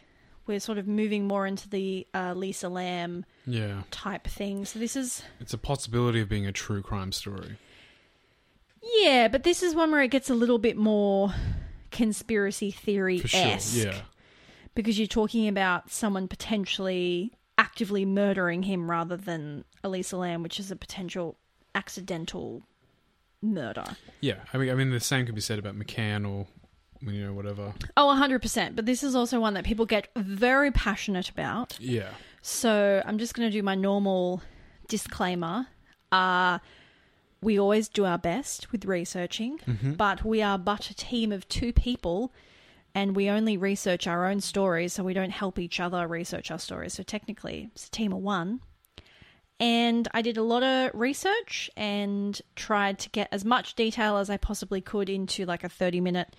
We're sort of moving more into the uh, Lisa Lam yeah. type thing. So, this is It's a possibility of being a true crime story. Yeah, but this is one where it gets a little bit more conspiracy theory For sure. esque. Yeah. Because you're talking about someone potentially actively murdering him rather than Elisa Lam, which is a potential accidental murder. Yeah. I mean I mean the same could be said about McCann or you know, whatever. Oh, 100%. But this is also one that people get very passionate about. Yeah. So I'm just going to do my normal disclaimer. Uh, we always do our best with researching, but we are but a team of two people and we only research our own stories, so we don't help each other research our stories. So technically, it's a team of one. And I did a lot of research and tried to get as much detail as I possibly could into like a 30 minute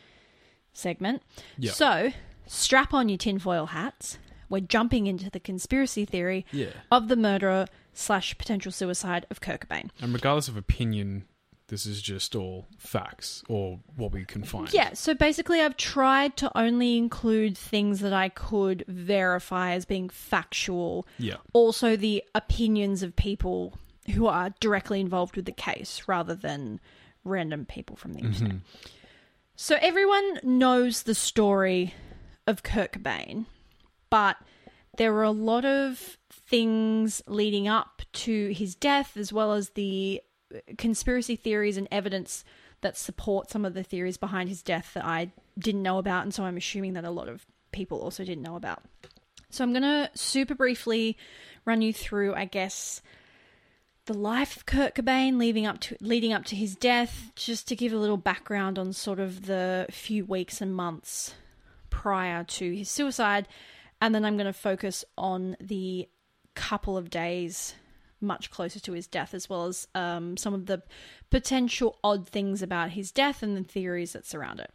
segment. Yeah. So strap on your tinfoil hats. We're jumping into the conspiracy theory Yeah. of the murderer slash potential suicide of Kurt Cobain. And regardless of opinion, this is just all facts or what we can find. Yeah, so basically, I've tried to only include things that I could verify as being factual. Yeah. Also, the opinions of people who are directly involved with the case rather than random people from the mm-hmm. internet. So, everyone knows the story of Kurt Cobain, but there were a lot of things leading up to his death, as well as the conspiracy theories and evidence that support some of the theories behind his death that I didn't know about, and so I'm assuming that a lot of people also didn't know about. So I'm going to super briefly run you through, I guess, the life of Kurt Cobain leading up to leading up to his death, just to give a little background on sort of the few weeks and months prior to his suicide, and then I'm going to focus on the couple of days much closer to his death, as well as um, some of the potential odd things about his death and the theories that surround it.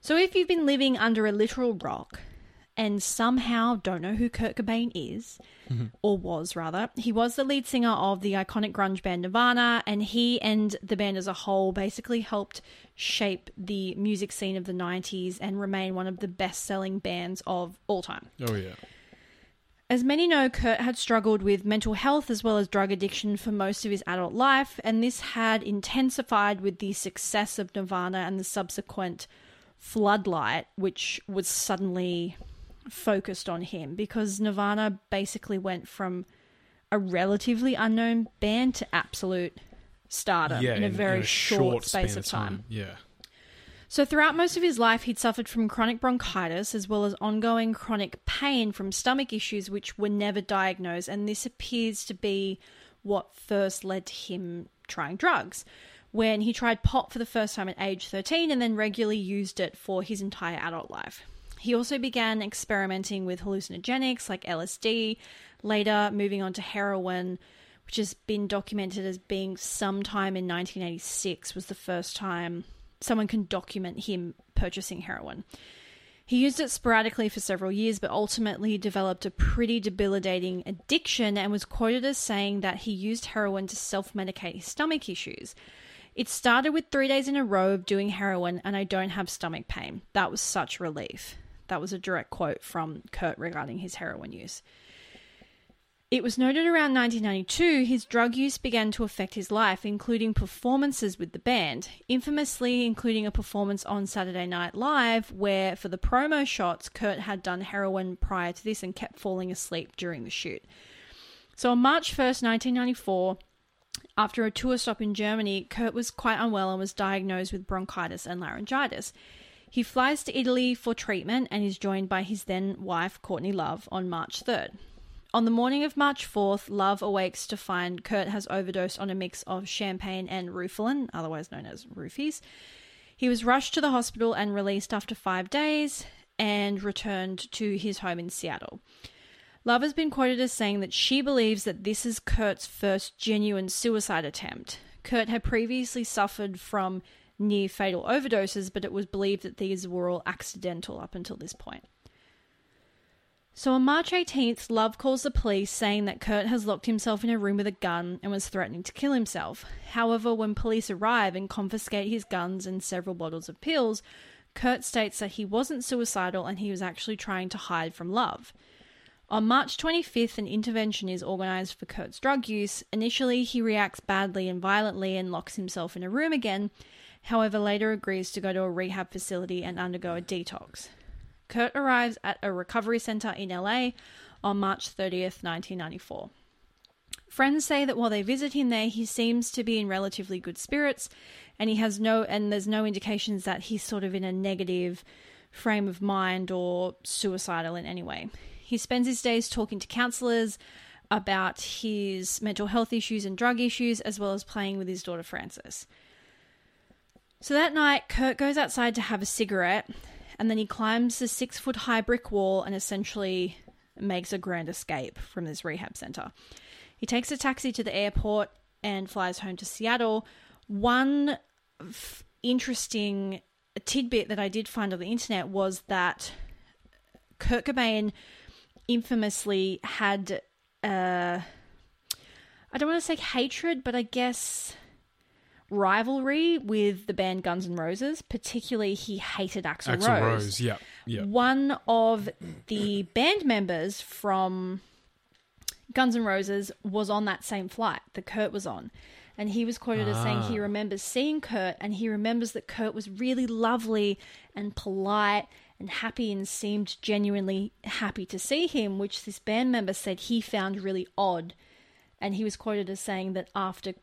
So, if you've been living under a literal rock and somehow don't know who Kurt Cobain is, mm-hmm. or was rather. He was the lead singer of the iconic grunge band Nirvana, and he and the band as a whole basically helped shape the music scene of the 90s and remain one of the best selling bands of all time. Oh yeah. As many know, Kurt had struggled with mental health as well as drug addiction for most of his adult life, and this had intensified with the success of Nirvana and the subsequent floodlight, which was suddenly focused on him because Nirvana basically went from a relatively unknown band to absolute stardom Yeah. in a very short, space span of time. Yeah. So, throughout most of his life, he'd suffered from chronic bronchitis as well as ongoing chronic pain from stomach issues, which were never diagnosed. And this appears to be what first led to him trying drugs. When he tried pot for the first time at age 13 and then regularly used it for his entire adult life. He also began experimenting with hallucinogenics like LSD, later moving on to heroin, which has been documented as being sometime in 1986 was the first time someone can document him purchasing heroin. He used it sporadically for several years, but ultimately developed a pretty debilitating addiction and was quoted as saying that he used heroin to self medicate his stomach issues. It started with three days in a row of doing heroin, and I don't have stomach pain. That was such relief. That was a direct quote from Kurt regarding his heroin use. It was noted around 1992 his drug use began to affect his life, including performances with the band, infamously including a performance on Saturday Night Live where, for the promo shots, Kurt had done heroin prior to this and kept falling asleep during the shoot. So on March 1st, 1994, after a tour stop in Germany, Kurt was quite unwell and was diagnosed with bronchitis and laryngitis. He flies to Italy for treatment and is joined by his then wife, Courtney Love, on March 3rd. On the morning of March 4th, Love awakes to find Kurt has overdosed on a mix of champagne and Rufalin, otherwise known as roofies. He was rushed to the hospital and released after five days and returned to his home in Seattle. Love has been quoted as saying that she believes that this is Kurt's first genuine suicide attempt. Kurt had previously suffered from near fatal overdoses, but it was believed that these were all accidental up until this point. So on March 18th, Love calls the police saying that Kurt has locked himself in a room with a gun and was threatening to kill himself. However, when police arrive and confiscate his guns and several bottles of pills, Kurt states that he wasn't suicidal and he was actually trying to hide from Love. On March 25th, an intervention is organised for Kurt's drug use. Initially, he reacts badly and violently and locks himself in a room again, however, later agrees to go to a rehab facility and undergo a detox. Kurt arrives at a recovery centre in LA on March 30th, 1994. Friends say that while they visit him there, he seems to be in relatively good spirits, and he has no and there's no indications that he's sort of in a negative frame of mind or suicidal in any way. He spends his days talking to counselors about his mental health issues and drug issues, as well as playing with his daughter Frances. So that night, Kurt goes outside to have a cigarette, and then he climbs the six foot high brick wall and essentially makes a grand escape from this rehab center. He takes a taxi to the airport and flies home to Seattle. One f- interesting tidbit that I did find on the internet was that Kurt Cobain infamously had, uh, I don't want to say hatred, but I guess rivalry with the band Guns N' Roses. Particularly, he hated Axl, Axl Rose. Rose. Yeah. Yeah. One of the band members from Guns N' Roses was on that same flight that Kurt was on. And he was quoted as saying he Ah. remembers seeing Kurt and he remembers that Kurt was really lovely and polite and happy and seemed genuinely happy to see him, which this band member said he found really odd. And he was quoted as saying that after,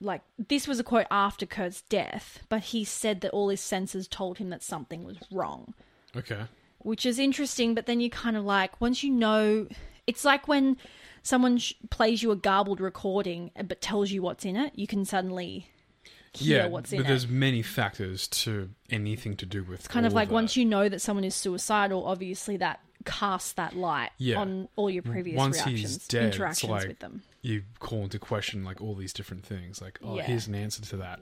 like, this was a quote after Kurt's death, but he said that all his senses told him that something was wrong Okay. which is interesting. But then you kind of like once you know, it's like when someone sh- plays you a garbled recording uh, but tells you what's in it, you can suddenly hear Yeah, what's in it. but there's many factors to anything to do with. It's kind of like that. once you know that someone is suicidal, obviously that casts that light Yeah. on all your previous Once he's reactions, dead, it's interactions like- with them. You call into question like all these different things. Like, oh, Yeah. here's an answer to that.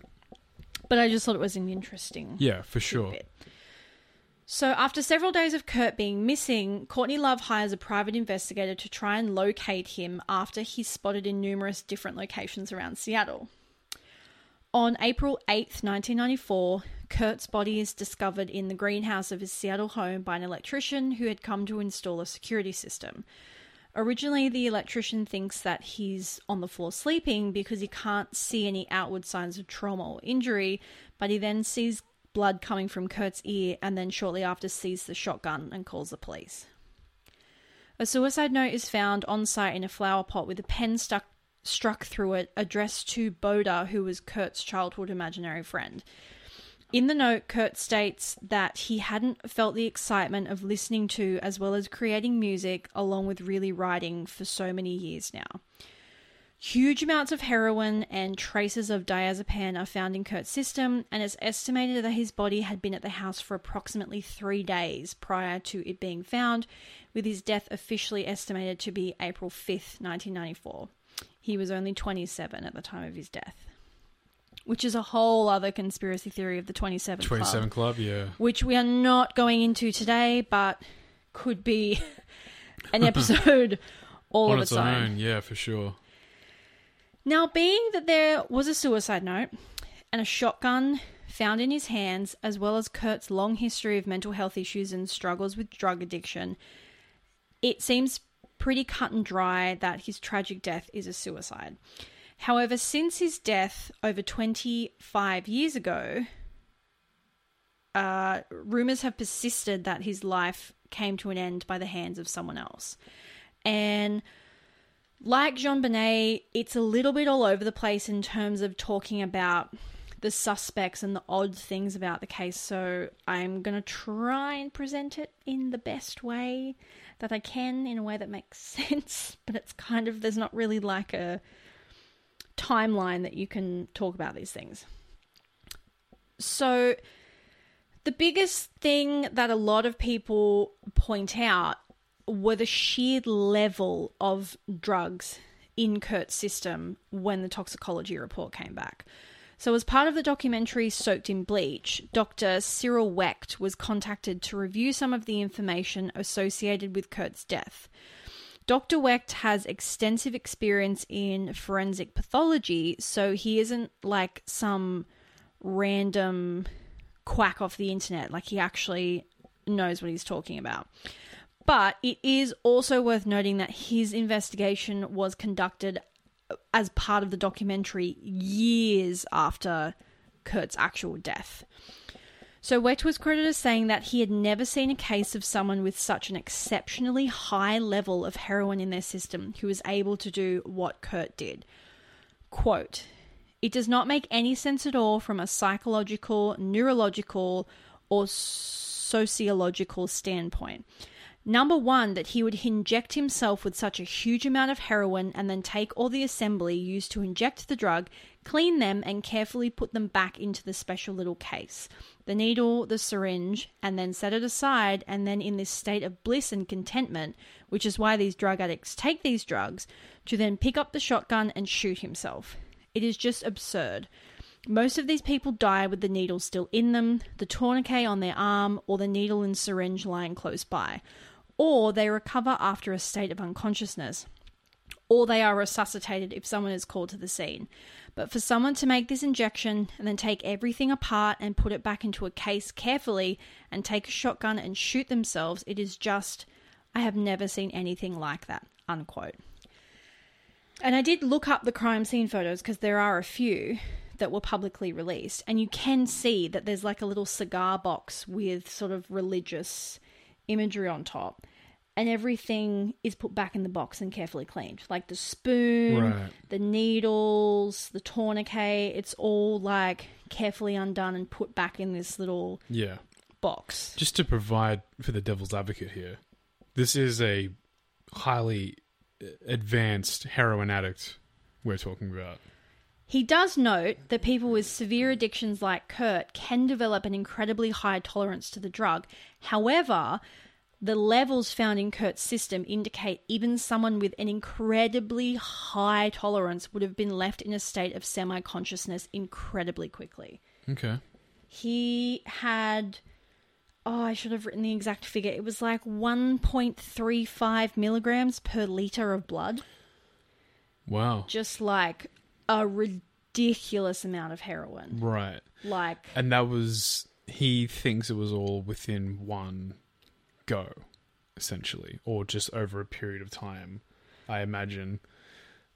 But I just thought it was an interesting Yeah, for sure. So, after several days of Kurt being missing, Courtney Love hires a private investigator to try and locate him after he's spotted in numerous different locations around Seattle. On April 8th, 1994, Kurt's body is discovered in the greenhouse of his Seattle home by an electrician who had come to install a security system. Originally, the electrician thinks that he's on the floor sleeping because he can't see any outward signs of trauma or injury, but he then sees blood coming from Kurt's ear and then shortly after sees the shotgun and calls the police. A suicide note is found on site in a flower pot with a pen stuck struck through it addressed to Boddah, who was Kurt's childhood imaginary friend. In the note, Kurt states that he hadn't felt the excitement of listening to as well as creating music along with really writing for so many years now. Huge amounts of heroin and traces of diazepam are found in Kurt's system, and it's estimated that his body had been at the house for approximately three days prior to it being found, with his death officially estimated to be April 5th, 1994. He was only 27 at the time of his death, which is a whole other conspiracy theory of the 27 Club, 27 Club, yeah. which we are not going into today, but could be an episode all On of its its own. own, yeah, for sure. Now, being that there was a suicide note and a shotgun found in his hands, as well as Kurt's long history of mental health issues and struggles with drug addiction, it seems pretty cut and dry that his tragic death is a suicide. However, since his death over 25 years ago, uh, rumors have persisted that his life came to an end by the hands of someone else. And like JonBenét, it's a little bit all over the place in terms of talking about the suspects and the odd things about the case. So I'm going to try and present it in the best way that I can, in a way that makes sense. But it's kind of, there's not really like a timeline that you can talk about these things. So the biggest thing that a lot of people point out were the sheer level of drugs in Kurt's system when the toxicology report came back. So, as part of the documentary Soaked in Bleach, Dr. Cyril Wecht was contacted to review some of the information associated with Kurt's death. Dr. Wecht has extensive experience in forensic pathology, so he isn't like some random quack off the internet. Like, he actually knows what he's talking about. But it is also worth noting that his investigation was conducted as part of the documentary years after Kurt's actual death. So Wecht was quoted as saying that he had never seen a case of someone with such an exceptionally high level of heroin in their system who was able to do what Kurt did. Quote, it does not make any sense at all from a psychological, neurological, or sociological standpoint. Number one, that he would inject himself with such a huge amount of heroin and then take all the assembly used to inject the drug, clean them, and carefully put them back into the special little case the needle, the syringe, and then set it aside. And then, in this state of bliss and contentment, which is why these drug addicts take these drugs, to then pick up the shotgun and shoot himself. It is just absurd. Most of these people die with the needle still in them, the tourniquet on their arm, or the needle and syringe lying close by or they recover after a state of unconsciousness, or they are resuscitated if someone is called to the scene. But for someone to make this injection and then take everything apart and put it back into a case carefully and take a shotgun and shoot themselves, it is just, I have never seen anything like that. Unquote. And I did look up the crime scene photos because there are a few that were publicly released, and you can see that there's like a little cigar box with sort of religious imagery on top and everything is put back in the box and carefully cleaned. Like the spoon, Right. the needles, the tourniquet, it's all like carefully undone and put back in this little Yeah. box. Just to provide for the devil's advocate here, this is a highly uh, advanced heroin addict we're talking about. He does note that people with severe addictions like Kurt can develop an incredibly high tolerance to the drug. However, the levels found in Kurt's system indicate even someone with an incredibly high tolerance would have been left in a state of semi consciousness incredibly quickly. Okay. He had oh, I should have written the exact figure. It was like 1.35 milligrams per liter of blood. Wow. Just like a ridiculous amount of heroin. Right. Like, And that was he thinks it was all within one go, essentially, or just over a period of time. I imagine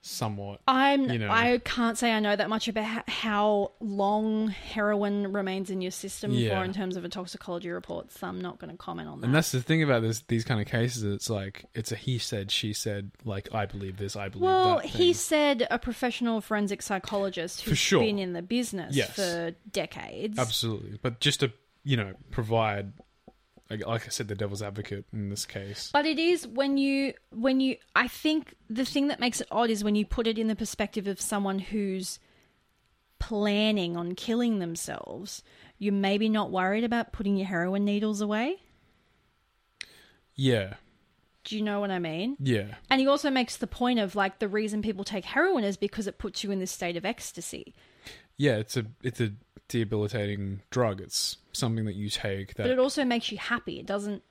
somewhat. I'm You know. I can't say I know that much about how long heroin remains in your system Yeah. for in terms of a toxicology report. So I'm not going to comment on that. And that's the thing about this these kind of cases. It's like it's a he said, she said. Like I believe this, I believe well, that. he said a professional forensic psychologist who's sure. been in the business Yes. for decades. absolutely, but just to you know provide, like, like I said, the devil's advocate in this case. But it is when you when you I think the thing that makes it odd is when you put it in the perspective of someone who's planning on killing themselves. You're maybe not worried about putting your heroin needles away. Yeah, Do you know what I mean? yeah, And he also makes the point of like the reason people take heroin is because it puts you in this state of ecstasy. Yeah. It's a it's a debilitating drug. It's something that you take that But it also makes you happy. It doesn't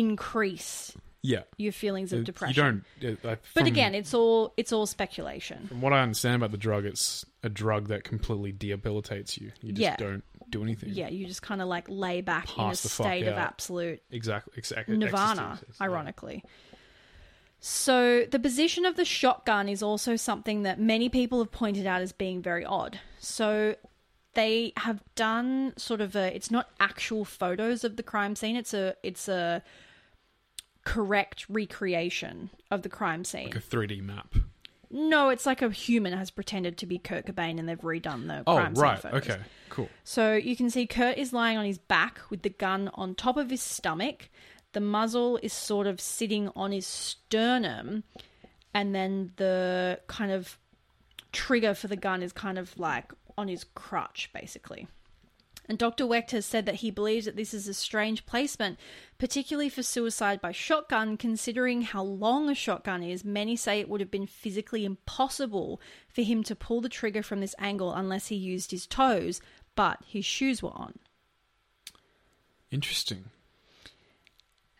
increase yeah. your feelings of It- depression. You don't. Uh, it, like, But from- again, it's all it's all speculation. From what I understand about the drug, it's a drug that completely debilitates you. You just Yeah. don't do anything. Yeah, you just kind of like lay back in a Pass the fuck state of out. absolute Exactly. Exactly. nirvana, ecstasy, ironically. So, the position of the shotgun is also something that many people have pointed out as being very odd. So, they have done sort of a it's not actual photos of the crime scene, it's a it's a correct recreation of the crime scene. Like a 3D map. No, it's like a human has pretended to be Kurt Cobain and they've redone the Oh, crime scene right. photos. Okay. Cool. So you can see Kurt is lying on his back with the gun on top of his stomach. The muzzle is sort of sitting on his sternum, and then the kind of trigger for the gun is kind of like on his crotch, basically. And Dr. Wecht has said that he believes that this is a strange placement, particularly for suicide by shotgun, considering how long a shotgun is. Many say it would have been physically impossible for him to pull the trigger from this angle unless he used his toes, but his shoes were on. Interesting.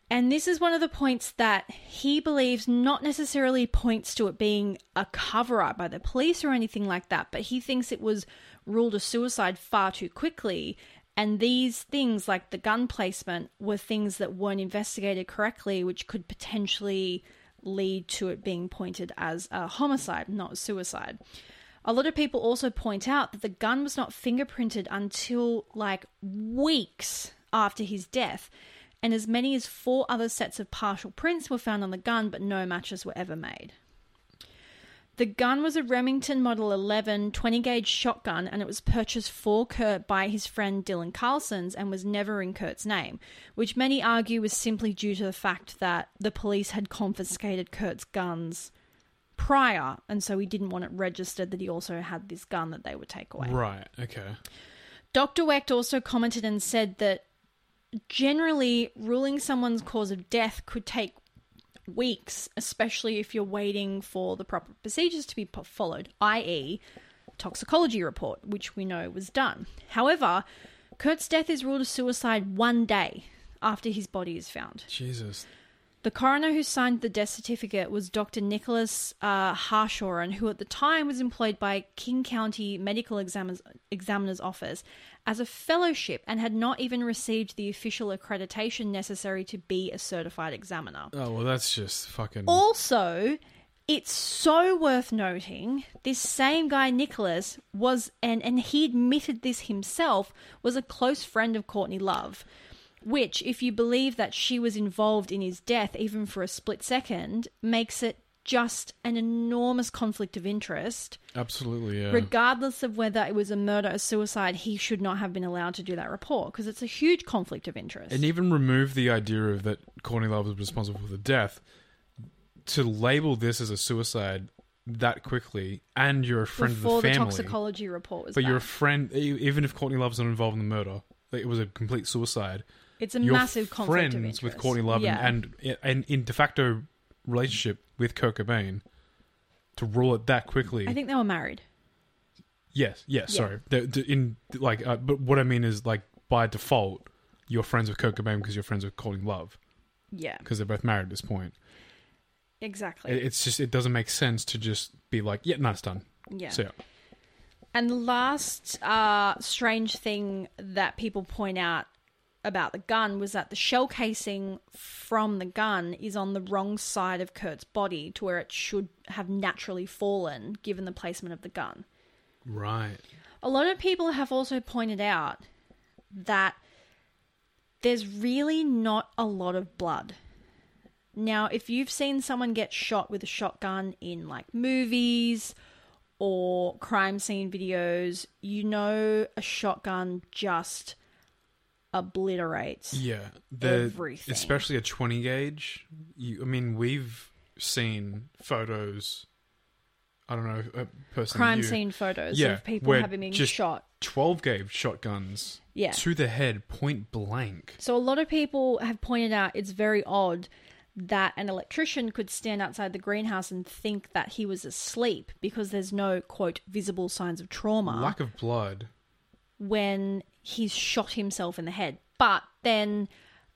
And this is one of the points that he believes not necessarily points to it being a cover up by the police or anything like that, but he thinks it was ruled a suicide far too quickly. And these things, like the gun placement, were things that weren't investigated correctly, which could potentially lead to it being pointed as a homicide, not suicide. A lot of people also point out that the gun was not fingerprinted until like weeks after his death, and as many as four other sets of partial prints were found on the gun, but no matches were ever made. The gun was a Remington Model 11 20 gauge shotgun, and it was purchased for Kurt by his friend Dylan Carlson's and was never in Kurt's name, which many argue was simply due to the fact that the police had confiscated Kurt's guns prior, and so he didn't want it registered that he also had this gun that they would take away. Right. Okay. Dr. Wecht also commented and said that generally ruling someone's cause of death could take weeks, especially if you're waiting for the proper procedures to be followed, i.e., toxicology report, which we know was done. However, Kurt's death is ruled a suicide one day after his body is found. Jesus. The coroner who signed the death certificate was Dr. Nicholas uh, Hartshorne, who at the time was employed by King County Medical Examiner's, Examiner's Office as a fellowship and had not even received the official accreditation necessary to be a certified examiner. Oh well, that's just fucking. Also, it's so worth noting this same guy Nicholas was and and he admitted this himself was a close friend of Courtney Love which if you believe that she was involved in his death even for a split second makes it just an enormous conflict of interest Absolutely. Yeah. regardless of whether it was a murder or suicide he should not have been allowed to do that report because it's a huge conflict of interest and even remove the idea of that Courtney Love was responsible for the death. To label this as a suicide that quickly, and you're a friend before of the family. Before the toxicology report was but you're a friend. Even if Courtney Love's not involved in the murder, like, it was a complete suicide. it's a massive conflict of interest. friends interest with Courtney Love yeah. and, and and in de facto relationship with Kurt Cobain. To rule it that quickly, I think they were married yes, yes. Yeah. Sorry, The- the- in like, uh, but what I mean is like by default, you're friends with Kurt Cobain because you're friends with Courtney Love Yeah, because they're both married at this point. exactly. It- It's just it doesn't make sense to just be like, yeah, no, it's done. yeah. So yeah. And the last uh, strange thing that people point out about the gun was that the shell casing from the gun is on the wrong side of Kurt's body to where it should have naturally fallen given the placement of the gun. right. A lot of people have also pointed out that there's really not a lot of blood. Now, if you've seen someone get shot with a shotgun in like movies or crime scene videos, you know a shotgun just obliterates. Yeah, the Everything. especially a twenty gauge. You, I mean, we've seen photos. I don't know, a person Crime you, scene photos Yeah, of people having been just- shot. twelve gauge shotguns. Yeah. to the head, point blank. So a lot of people have pointed out it's very odd that an electrician could stand outside the greenhouse and think that he was asleep because there's no quote visible signs of trauma Lack of blood. when he's shot himself in the head. But then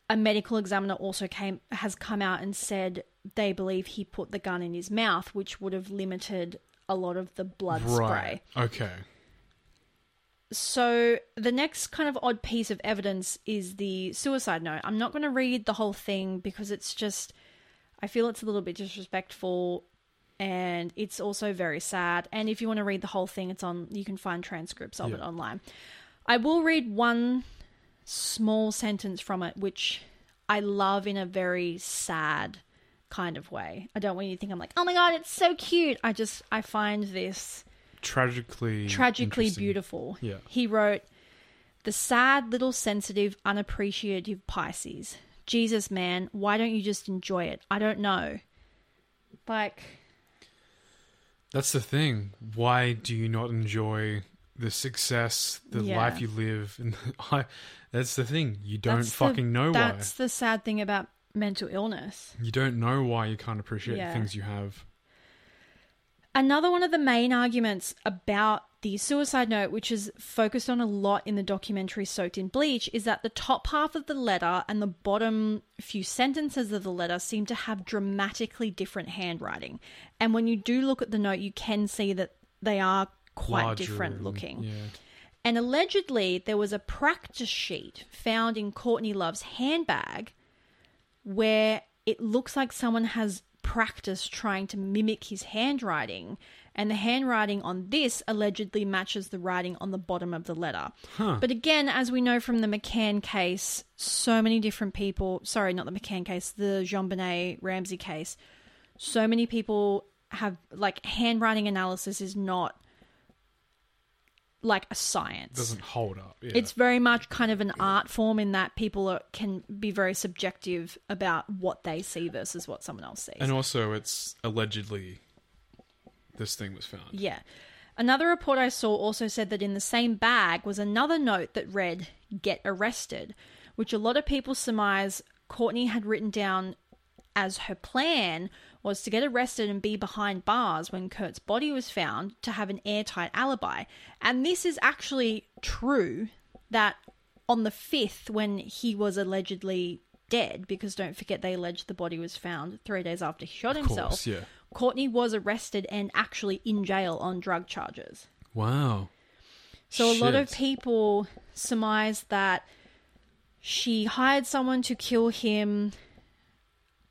a medical examiner also came has come out and said they believe he put the gun in his mouth, which would have limited a lot of the blood spray. Okay. So the next kind of odd piece of evidence is the suicide note. I'm not going to read the whole thing because it's just I feel it's a little bit disrespectful and it's also very sad. And if you want to read the whole thing, it's on you can find transcripts of Yeah. it online. I will read one small sentence from it which I love in a very sad kind of way. I don't want you to think I'm like, "Oh my god, it's so cute." I just I find this Tragically. tragically beautiful. Yeah. He wrote, The sad little sensitive, unappreciative Pisces. Jesus, man, why don't you just enjoy it? I don't know. Like, That's the thing. Why do you not enjoy the success, the Yeah. life you live? And I, that's the thing. You don't that's the- fucking know why. That's the sad thing about mental illness. You don't know why you can't appreciate Yeah. the things you have. Another one of the main arguments about the suicide note, which is focused on a lot in the documentary Soaked in Bleach, is that the top half of the letter and the bottom few sentences of the letter seem to have dramatically different handwriting. And when you do look at the note, you can see that they are quite different looking. Yeah. And allegedly, there was a practice sheet found in Courtney Love's handbag where it looks like someone has practiced trying to mimic his handwriting. And the handwriting on this allegedly matches the writing on the bottom of the letter. But again, as we know from the McCann case, so many different people, sorry, not the McCann case, the JonBenét Ramsey case, so many people have, like, handwriting analysis is not like a science. Doesn't hold up. Yeah. It's very much kind of an art form in that people are, can be very subjective about what they see versus what someone else sees. and also, it's allegedly this thing was found. yeah. Another report I saw also said that in the same bag was another note that read, Get arrested, which a lot of people surmise Courtney had written down as her plan was to get arrested and be behind bars when Kurt's body was found to have an airtight alibi. And this is actually true that on the 5th, when he was allegedly dead, because don't forget they alleged the body was found three days after he shot himself, course, yeah. Courtney was arrested and actually in jail on drug charges. Wow. So a lot of people surmise that she hired someone to kill him,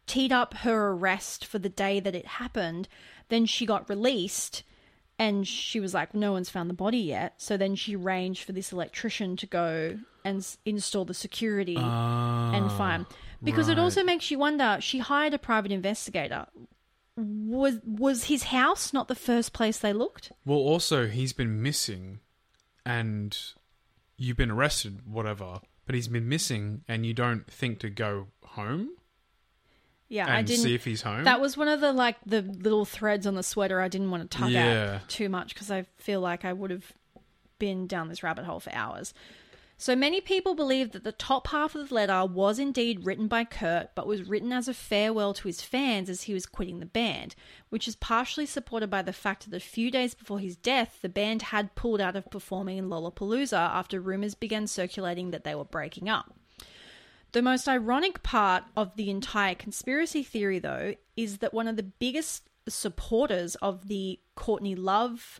teed up her arrest for the day that it happened, then she got released and she was like no one's found the body yet. So then she arranged for this electrician to go and s- install the security and ah, fine. Because it also makes you wonder, she hired a private investigator. Was was his house not the first place they looked? Well, also, he's been missing, and you've been arrested, whatever. But he's been missing, and you don't think to go home Yeah, and I didn't see if he's home. That was one of the like the little threads on the sweater I didn't want to tug Yeah. at too much because I feel like I would have been down this rabbit hole for hours. So many people believe that the top half of the letter was indeed written by Kurt, but was written as a farewell to his fans as he was quitting the band, which is partially supported by the fact that a few days before his death, the band had pulled out of performing in Lollapalooza after rumors began circulating that they were breaking up. The most ironic part of the entire conspiracy theory, though, is that one of the biggest supporters of the Courtney Love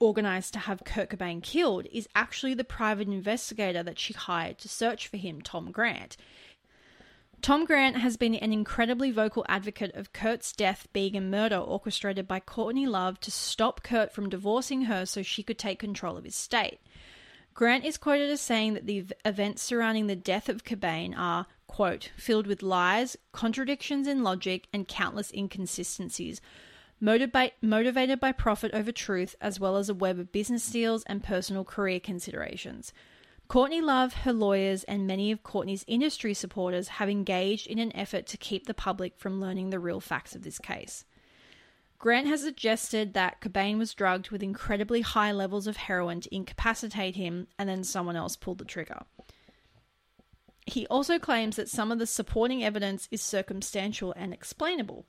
organized to have Kurt Cobain killed is actually the private investigator that she hired to search for him, Tom Grant. Tom Grant has been an incredibly vocal advocate of Kurt's death being a murder orchestrated by Courtney Love to stop Kurt from divorcing her so she could take control of his state. Grant is quoted as saying that the events surrounding the death of Cobain are, quote, filled with lies, contradictions in logic, and countless inconsistencies, motivated by profit over truth, as well as a web of business deals and personal career considerations. Courtney Love, her lawyers, and many of Courtney's industry supporters have engaged in an effort to keep the public from learning the real facts of this case. Grant has suggested that Cobain was drugged with incredibly high levels of heroin to incapacitate him, and then someone else pulled the trigger. He also claims that some of the supporting evidence is circumstantial and explainable.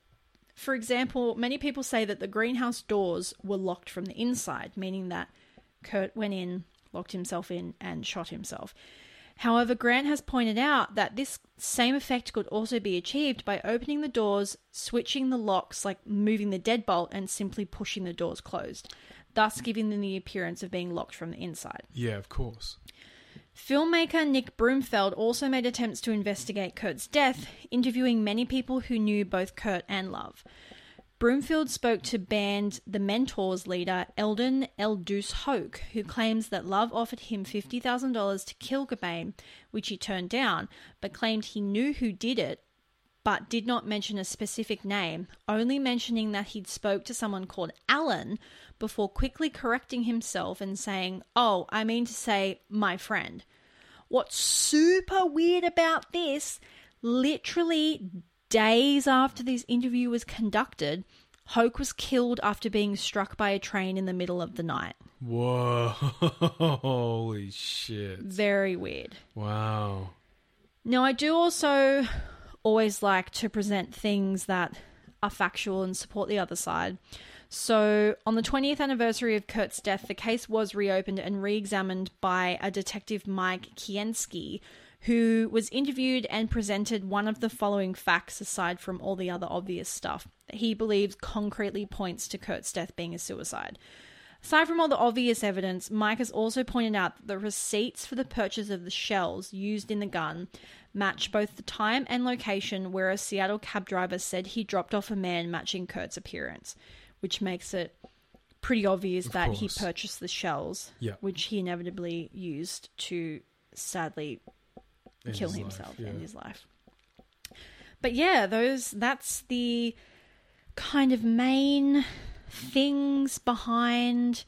For example, many people say that the greenhouse doors were locked from the inside, meaning that Kurt went in, locked himself in, and shot himself. However, Grant has pointed out that this same effect could also be achieved by opening the doors, switching the locks, like moving the deadbolt, and simply pushing the doors closed, thus giving them the appearance of being locked from the inside. Yeah, of course. Filmmaker Nick Broomfield also made attempts to investigate Kurt's death, interviewing many people who knew both Kurt and Love. Broomfield spoke to band The Mentors leader Eldon El Duce Hoke, who claims that Love offered him $50,000 to kill Cobain, which he turned down, but claimed he knew who did it, but did not mention a specific name, only mentioning that he'd spoke to someone called Alan before quickly correcting himself and saying, "Oh, I mean to say my friend." What's super weird about this, literally days after this interview was conducted, Hoke was killed after being struck by a train in the middle of the night. Whoa. Holy shit. Very weird. Wow. Now, I do also always like to present things that are factual and support the other side. So, on the 20th anniversary of Kurt's death, the case was reopened and re examined by a detective, Mike Kiensky, who was interviewed and presented one of the following facts aside from all the other obvious stuff that he believes concretely points to Kurt's death being a suicide. Aside from all the obvious evidence, Mike has also pointed out that the receipts for the purchase of the shells used in the gun match both the time and location where a Seattle cab driver said he dropped off a man matching Kurt's appearance which makes it pretty obvious of that course. he purchased the shells, yeah. which he inevitably used to sadly in kill himself life, yeah. in his life. But yeah, those that's the kind of main things behind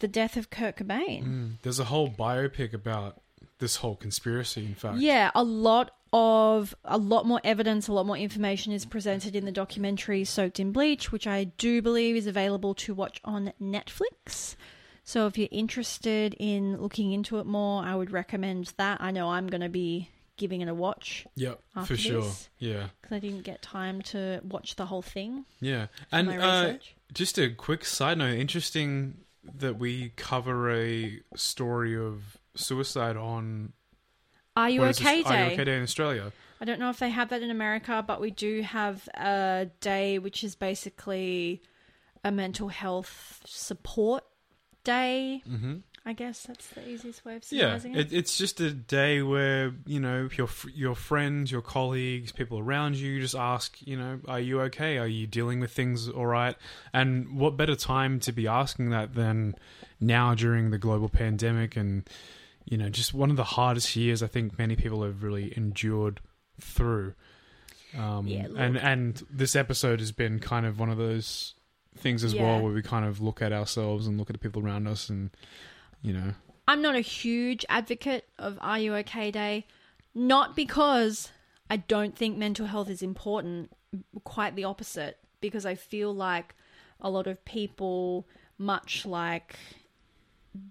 the death of Kurt Cobain. Mm, there's a whole biopic about this whole conspiracy, in fact. Yeah, a lot of a lot more evidence, a lot more information is presented in the documentary Soaked in Bleach, which I do believe is available to watch on Netflix. So if you're interested in looking into it more, I would recommend that. I know I'm going to be giving it a watch. Yep, for sure. Yeah, because I didn't get time to watch the whole thing. Yeah, and uh, just a quick side note: interesting that we cover a story of suicide on are You Okay Day? Are You Okay Day in Australia. I don't know if they have that in America, but we do have a day which is basically a mental health support day. Mm-hmm. I guess that's the easiest way of summarizing yeah, it. It's just a day where you know your your friends, your colleagues, people around you just ask, you know, are you okay? Are you dealing with things all right? And what better time to be asking that than now during the global pandemic and you know, just one of the hardest years I think many people have really endured through. Um, yeah, and and this episode has been kind of one of those things as yeah. well where we kind of look at ourselves and look at the people around us and you know I'm not a huge advocate of Are You Okay Day not because I don't think mental health is important quite the opposite because I feel like a lot of people much like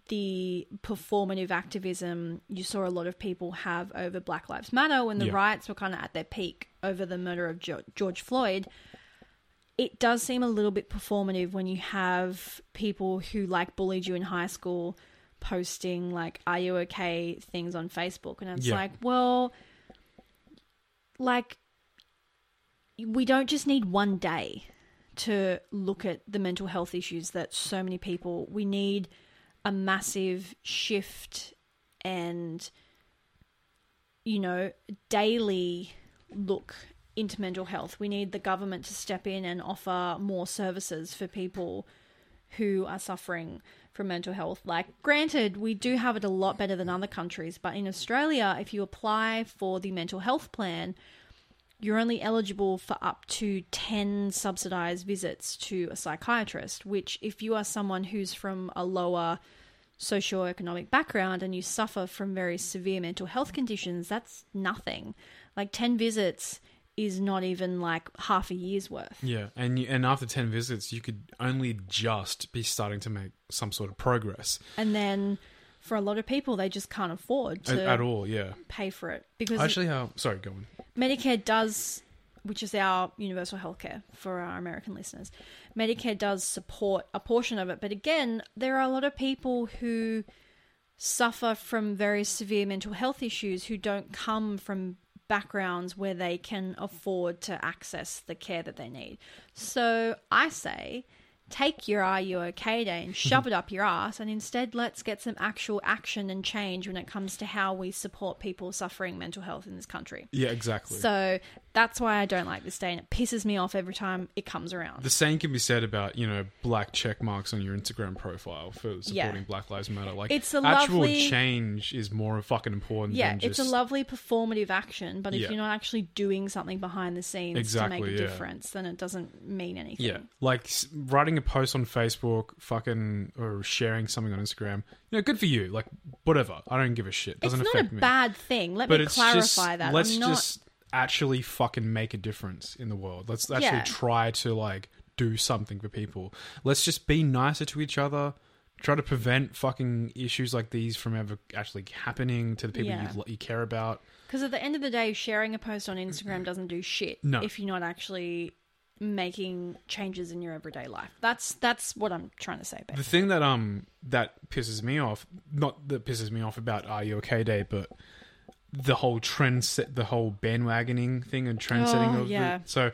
the performative activism you saw a lot of people have over Black Lives Matter when the yeah. riots were kind of at their peak over the murder of George Floyd. It does seem a little bit performative when you have people who like bullied you in high school posting like "Are you okay?" things on Facebook, and it's Yeah. like, well, like we don't just need one day to look at the mental health issues that so many people. We need a massive shift and you know daily look into mental health. We need the government to step in and offer more services for people who are suffering from mental health. Like, granted, we do have it a lot better than other countries, but in Australia, if you apply for the mental health plan, you're only eligible for up to 10 subsidized visits to a psychiatrist, which, if you are someone who's from a lower socioeconomic background and you suffer from very severe mental health conditions, that's nothing. Like 10 visits is not even like half a year's worth. Yeah, and you, and after ten visits, you could only just be starting to make some sort of progress And then for a lot of people, they just can't afford at, to at all. Yeah, pay for it because actually, how? Sorry, go on. Medicare does, which is our universal healthcare for our American listeners, Medicare does support a portion of it. But again, there are a lot of people who suffer from very severe mental health issues who don't come from backgrounds where they can afford to access the care that they need. So I say, take your Are You OK Day and shove it up your ass, and instead let's get some actual action and change when it comes to how we support people suffering mental health in this country. Yeah, exactly. So that's why I don't like this day, and it pisses me off every time it comes around. the same can be said about you know black check marks on your Instagram profile for supporting Yeah. Black Lives Matter. Like It's a actual lovely- change is more fucking important. yeah, it's just, a lovely performative action, but if Yeah. you're not actually doing something behind the scenes to make a yeah. difference, then it doesn't mean anything. Yeah, like writing a post on Facebook, fucking, or sharing something on Instagram. You know, good for you. Like whatever. I don't give a shit. It's Doesn't not affect a me. bad thing. Let but me clarify just, that. Let's I'm not just actually fucking make a difference in the world. Let's actually Yeah. try to like do something for people. Let's just be nicer to each other. Try to prevent fucking issues like these from ever actually happening to the people Yeah. you, you care about. Because at the end of the day, sharing a post on Instagram doesn't do shit No. if you're not actually making changes in your everyday life. That's that's what I'm trying to say. The thing that um that pisses me off, not that pisses me off about Are You Okay Day, but the whole trend set, the whole bandwagoning thing and trend setting Oh, of yeah. it. So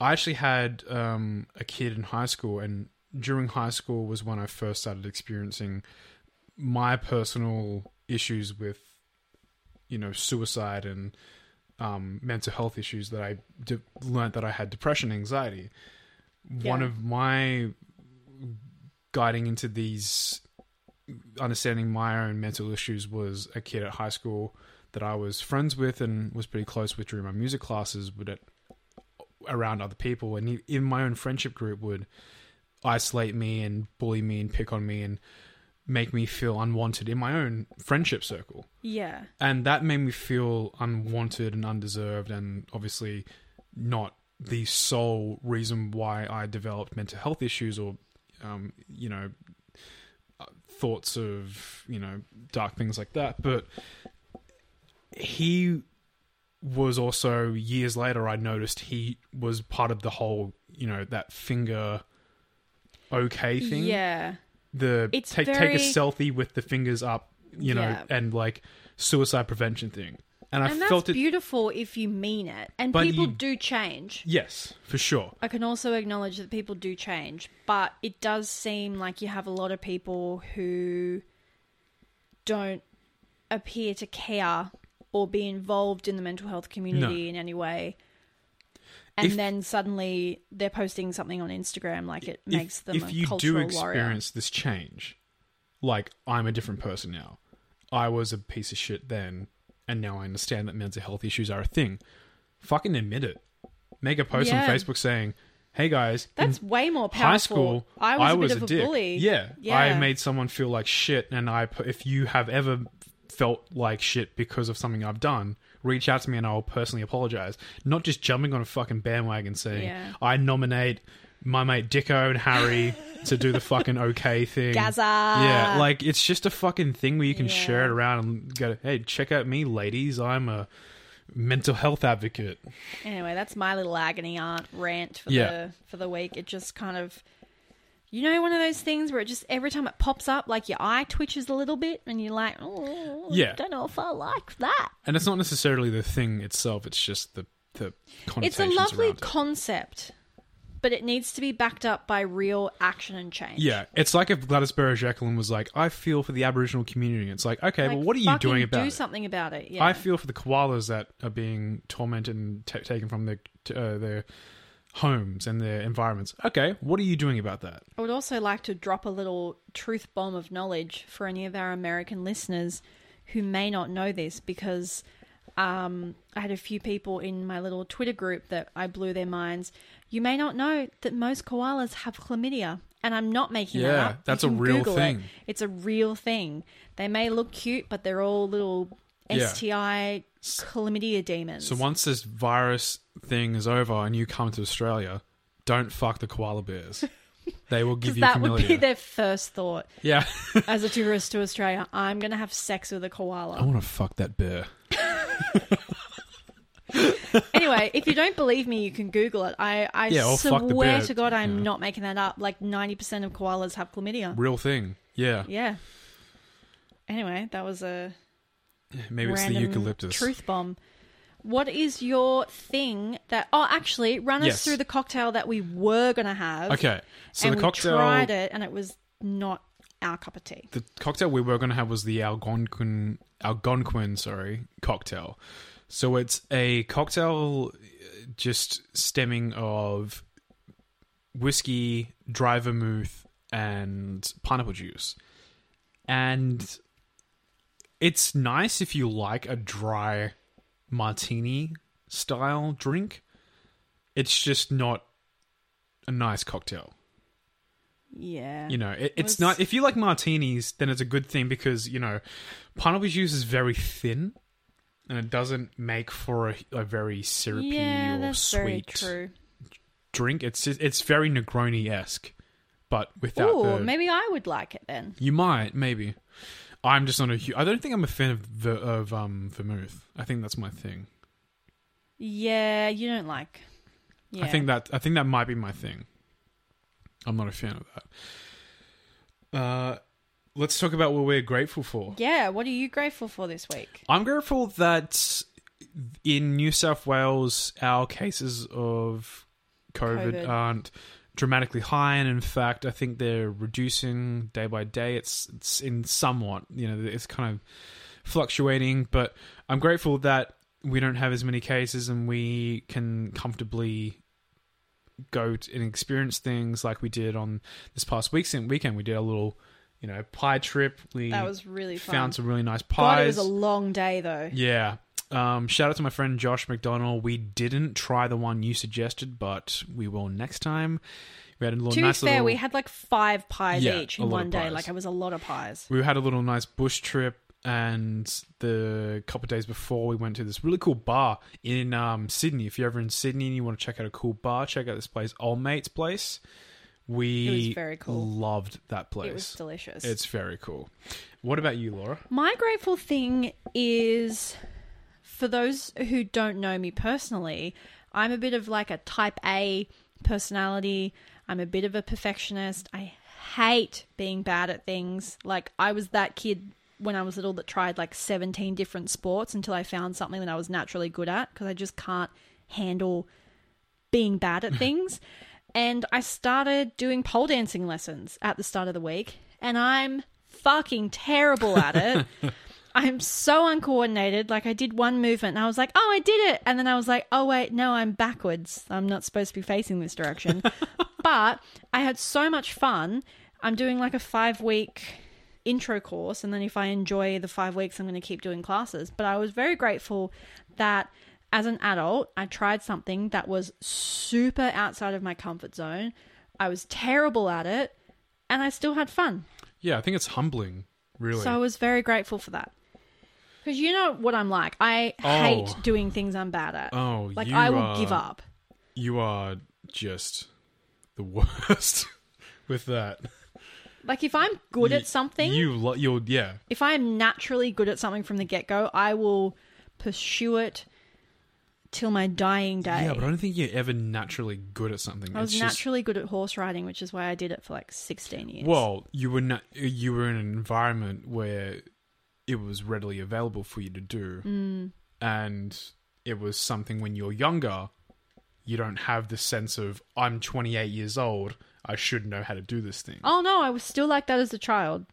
I actually had um a kid in high school, and during high school was when I first started experiencing my personal issues with you know suicide and um, mental health issues that I de- learned that I had depression, anxiety. One of my guiding into these understanding my own mental issues was a kid at high school that I was friends with and was pretty close with during my music classes, but at, around other people, and he, in my own friendship group would isolate me and bully me and pick on me and make me feel unwanted in my own friendship circle. Yeah, and that made me feel unwanted and undeserved and obviously not the sole reason why i developed mental health issues or um, you know uh, thoughts of you know dark things like that. But he was also years later i noticed he was part of the whole you know that finger okay thing. Yeah, the It's take take a selfie with the fingers up, you know, Yeah. and like suicide prevention thing. And I and that's felt it. beautiful if you mean it. And people you- do change. yes, for sure. I can also acknowledge that people do change, but it does seem like you have a lot of people who don't appear to care or be involved in the mental health community in any way. And If- then suddenly they're posting something on Instagram like it makes if, them if a you do experience this change, like I'm a different person now. I was a piece of shit then, and now I understand that mental health issues are a thing. Fucking admit it. Make a post Yeah. on Facebook saying, "Hey guys. That's way more powerful. high school, I was a bit of a dick. bully. Yeah, Yeah. I made someone feel like shit, and I. If you have ever felt like shit because of something I've done, reach out to me and I'll personally apologize. Not just jumping on a fucking bandwagon saying Yeah. I nominate my mate Dicko and Harry to do the fucking okay thing. Gaza. Yeah, like it's just a fucking thing where you can share it around and go, "Hey, check out me, ladies. I'm a mental health advocate." Anyway, that's my little agony aunt rant for Yeah. the for the week. It just kind of You know, one of those things where it just every time it pops up, like your eye twitches a little bit, and you're like, "Oh, Yeah. don't know if I like that." And it's not necessarily the thing itself; it's just the the It's connotations a lovely around it. concept, but it needs to be backed up by real action and change. Yeah, it's like if Gladys Berejiklian was like, "I feel for the Aboriginal community." It's like, okay, Like, well, what are you fucking doing about do it? something about it. Yeah. I feel for the koalas that are being tormented and ta taken from their uh, their homes and their environments. Okay, what are you doing about that? I would also like to drop a little truth bomb of knowledge for any of our American listeners who may not know this because um, I had a few people in my little Twitter group that I blew their minds. You may not know that most koalas have chlamydia. And I'm not making that Yeah, up. You that's a real Google it. thing. It's a real thing. They may look cute, but they're all little Yeah. STI chlamydia demons. So once this virus thing is over and you come to Australia, don't fuck the koala bears. They will give you that would be their first thought yeah, as a tourist to Australia. I'm going to have sex with a koala. I want to fuck that bear. anyway, if you don't believe me, you can Google it. I, I Yeah, or fuck the swear to God, I'm Yeah. not making that up. Like 90% of koalas have chlamydia. Real thing. Yeah, Yeah. Anyway, that was a maybe it's the eucalyptus. truth bomb. What is your thing that? Oh, actually, run us Yes. through the cocktail that we were gonna have. Okay, so and the we cocktail. tried it, and it was not our cup of tea. the cocktail we were going to have was the Algonquin, Algonquin, sorry, cocktail. So it's a cocktail uh, just stemming of whiskey, dry vermouth, and pineapple juice. And it's nice if you like a dry martini style drink. It's just not a nice cocktail. Yeah. You know, it, it's Was- not. If you like martinis, then it's a good thing because you know, pineapple juice is very thin, and it doesn't make for a, a very syrupy yeah, or sweet drink. It's it's very Negroni esque, but without Ooh, the. maybe I would like it then. You might, maybe. I'm just not a huge. I don't think I'm a fan of ver, of um vermouth. I think that's my thing. Yeah, you don't like. Yeah. I think that I think that might be my thing. I'm not a fan of that. Uh, let's talk about what we're grateful for. Yeah, what are you grateful for this week? I'm grateful that in New South Wales, our cases of COVID, COVID. aren't dramatically high, and in fact, I think they're reducing day by day. It's it's in somewhat, you know, it's kind of fluctuating, but I'm grateful that we don't have as many cases and we can comfortably go and experience things like we did on this past weekend. Weekend we did a little, you know, pie trip. We That was really fun. found some really nice God, pies. it was a long day though. Yeah. Um, shout out to my friend Josh McDonald. We didn't try the one you suggested, but we will next time. We had a little To nice be fair, little. we had like five pies Yeah, each in one day. Like it was a lot of pies. we had a little nice bush trip, and the couple of days before we went to this really cool bar in um, Sydney. If you're ever in Sydney and you want to check out a cool bar, check out this place, Old Mate's Place. We very cool. loved that place. It was delicious. It's very cool. What about you, Laura? My grateful thing is for those who don't know me personally, I'm a bit of like a type A personality. I'm a bit of a perfectionist. I hate being bad at things. Like I was that kid when I was little that tried like 17 different sports until I found something that I was naturally good at because I just can't handle being bad at things. And I started doing pole dancing lessons at the start of the week, and I'm fucking terrible at it. I'm so uncoordinated. Like I did one movement and I was like, "Oh, I did it." And then I was like, "Oh wait, no, I'm backwards. I'm not supposed to be facing this direction." but I had so much fun. I'm doing like a 5-week intro course and then if I enjoy the 5 weeks I'm going to keep doing classes. But I was very grateful that as an adult, I tried something that was super outside of my comfort zone. I was terrible at it and I still had fun. Yeah, I think it's humbling, really. So I was very grateful for that. Because you know what I'm like. I Oh. hate doing things I'm bad at. oh, like you I will are, give up. You are just the worst with that. Like if I'm good at something, You, lo- you're, yeah. if I am naturally good at something from the get go, I will pursue it till my dying day. Yeah, but I don't think you're ever naturally good at something. I was It's just- naturally good at horse riding, which is why I did it for like 16 years. Well, you were not, you were in an environment where it was readily available for you to do, Mm. and it was something when you're younger, you don't have the sense of I'm 28 years old, I should know how to do this thing. Oh no, I was still like that as a child.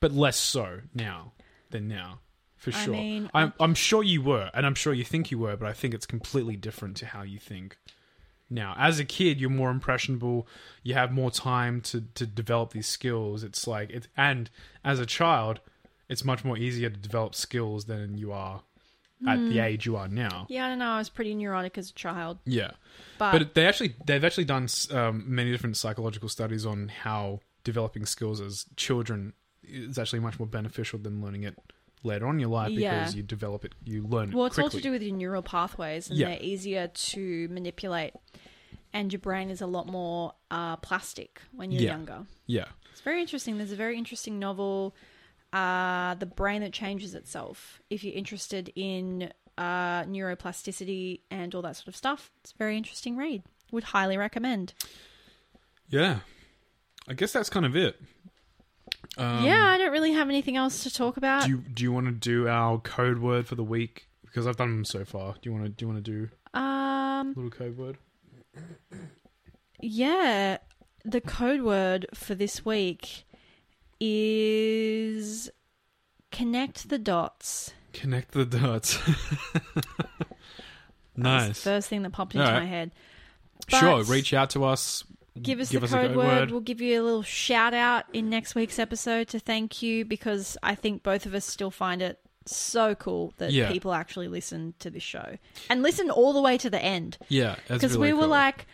But less so now than now, for I sure. mean, I'm I'm sure you were, and I'm sure you think you were, but I think it's completely different to how you think. Now, as a kid, you're more impressionable. You have more time to, to develop these skills. It's like it, and as a child, it's much more easier to develop skills than you are at Hmm. the age you are now. Yeah, I don't know. I was pretty neurotic as a child, Yeah, but, but they actually they've actually done um, many different psychological studies on how developing skills as children is actually much more beneficial than learning it later on in your life because you develop it, you learn it well, it's all quickly. to do with your neural pathways, and Yeah. they're easier to manipulate. And your brain is a lot more uh, plastic when you're Yeah. younger. yeah, It's very interesting. There's a very interesting novel, uh, The Brain That Changes Itself. If you're interested in uh, neuroplasticity and all that sort of stuff, it's a very interesting read. Would highly recommend. yeah. I guess that's kind of it. Um, yeah, I don't really have anything else to talk about. Do you do you want to do our code word for the week? Because I've done them so far. Do you want to do you want to do um, a little code word? yeah, the code word for this week is connect the dots. Connect the dots. Nice. the first thing that popped into Alright. my head. Sure, reach out to us. give us give the us code code word. word. We'll give you a little shout out in next week's episode to thank you because I think both of us still find it so cool that Yeah. people actually listen to this show and listen all the way to the end Yeah, because really we were cool. like.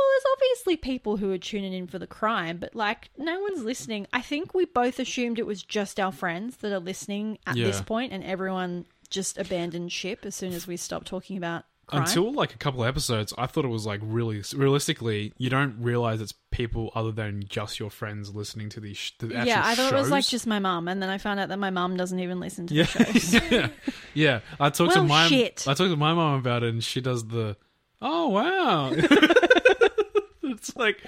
Well, there's obviously people who are tuning in for the crime, but like no one's listening. I think we both assumed it was just our friends that are listening at this point, and everyone just abandoned ship as soon as we stopped talking about crime. Until like a couple of episodes, I thought it was like really realistically, you don't realize it's people other than just your friends listening to these. Sh- the actual yeah, I thought it was like shows. just my mum, and then I found out that my mum doesn't even listen to yeah, the shows. yeah, yeah. I talked to Well, my shit. I talked to my mom about it, and she does the. Oh wow! it's like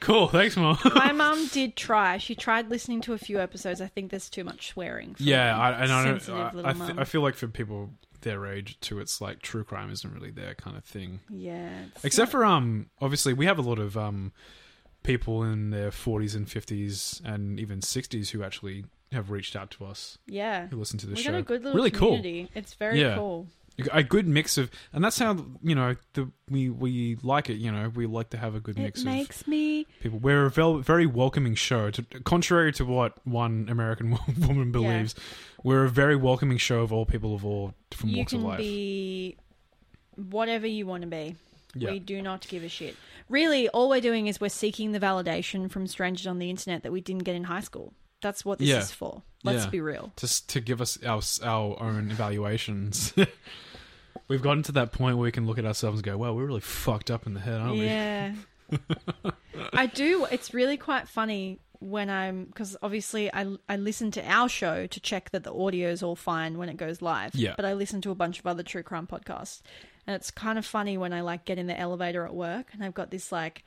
cool. Thanks, mom. My mum did try. She tried listening to a few episodes. I think there's too much swearing. For yeah, I, and I don't. sensitive I, little I, th- mum. I feel like for people their age too, it's like true crime isn't really their kind of thing. yeah, it's Except for um, obviously we have a lot of um, people in their forties and fifties and even sixties who actually have reached out to us yeah, who listen to the we show. got a good little really cool. community. It's very Yeah. cool. A good mix of, and that's how you know the we we like it. You know, we like to have a good It mix of makes me people. We're a vel- very welcoming show. To, contrary to what one American woman believes, we're a very welcoming show of all people of all different you walks of can life. be whatever you want to be. yeah, We do not give a shit. Really, all we're doing is we're seeking the validation from strangers on the internet that we didn't get in high school. That's what this Yeah. is for. Let's Yeah. be real. just to give us our our own evaluations. We've gotten to that point where we can look at ourselves and go, "Well, we're really fucked up in the head, aren't we? Yeah. I do. It's really quite funny when I'm because obviously I I listen to our show to check that the audio is all fine when it goes live. Yeah. But I listen to a bunch of other true crime podcasts, and it's kind of funny when I like get in the elevator at work and I've got this like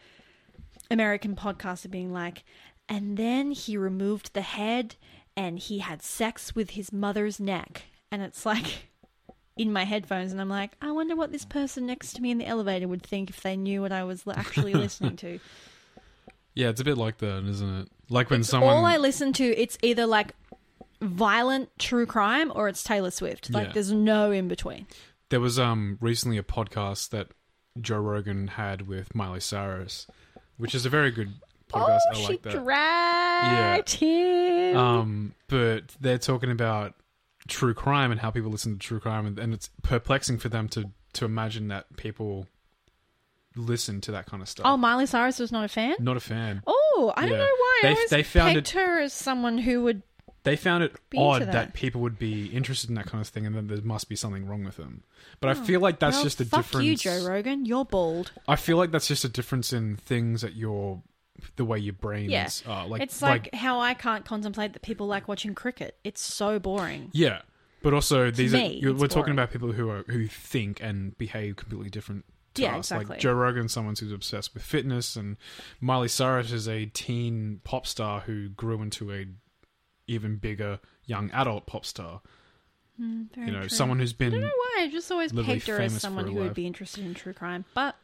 American podcaster being like, and then he removed the head and he had sex with his mother's neck, and it's like. In my headphones, and I'm like, I wonder what this person next to me in the elevator would think if they knew what I was actually listening to. Yeah, it's a bit like that, isn't it? Like when someone All I listen to, it's either like violent true crime or it's Taylor Swift. Like, Yeah. there's no in between. there was um recently a podcast that Joe Rogan had with Miley Cyrus, which is a very good podcast. oh, I she like that. dragged him. Um, but they're talking about true crime and how people listen to true crime, and, and it's perplexing for them to to imagine that people listen to that kind of stuff. oh, Miley Cyrus was not a fan. Not a fan. Oh, I don't know why. They- I always they found pegged her as someone who would. They found it odd that. that. people would be interested in that kind of thing, and then there must be something wrong with them. But I oh, feel like that's Oh, well, just a fuck difference. you, Joe Rogan. You're bald. I feel like that's just a difference in things that your the way your brains Yeah. are. Like it's like, how I can't contemplate that people like watching cricket. It's so boring. yeah, But also, these me, are we're talking about people who are who think and behave completely different. To Yeah, us. exactly. Like Joe Rogan, someone who's obsessed with fitness, and Miley Cyrus is a teen pop star who grew into a even bigger young adult pop star. Mm, very you know, true. someone who's been. I don't know why. I just always pegged her as someone who her would be interested in true crime, but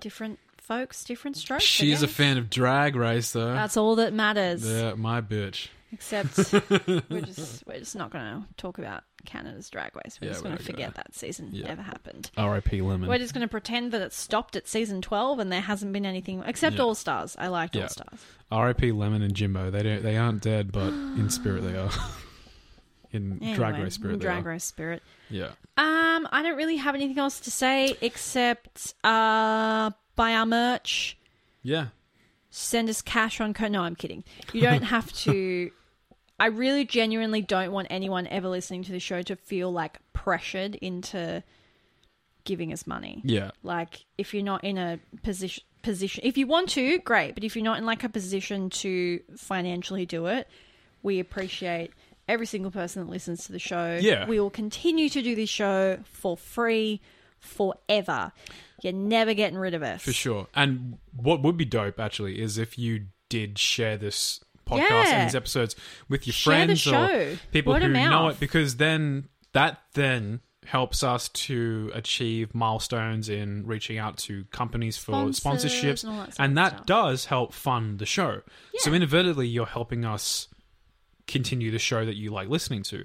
different folks, different strokes. I She's a fan of Drag Race, though. That's all that matters. yeah, my bitch. Except we're just we're just not going to talk about Canada's Drag Race. We're Yeah, just we're going to not gonna. forget that season Yeah. ever happened. R.I.P. Lemon. We're just going to pretend that it stopped at season twelve and there hasn't been anything except Yeah. All Stars. I liked Yeah. All Stars. R.I.P. Lemon and Jimbo. They don't. They aren't dead, but in spirit they are. in Drag Anyway, Race spirit, they Drag are. Race spirit. Yeah. Um, I don't really have anything else to say except uh, buy our merch. Yeah. send us cash on code. No, I'm kidding. You don't have to. I really genuinely don't want anyone ever listening to the show to feel like pressured into giving us money. Yeah. Like if you're not in a position position if you want to, great, but if you're not in like a position to financially do it, we appreciate every single person that listens to the show. Yeah. We will continue to do this show for free forever. You're never getting rid of us. For sure. And what would be dope actually is if you did share this podcast Yeah. and these episodes with your Share friends or people Word who know it because then that then helps us to achieve milestones in reaching out to companies for Sponsors sponsorships and that and that does help fund the show. So inadvertently you're helping us continue the show that you like listening to.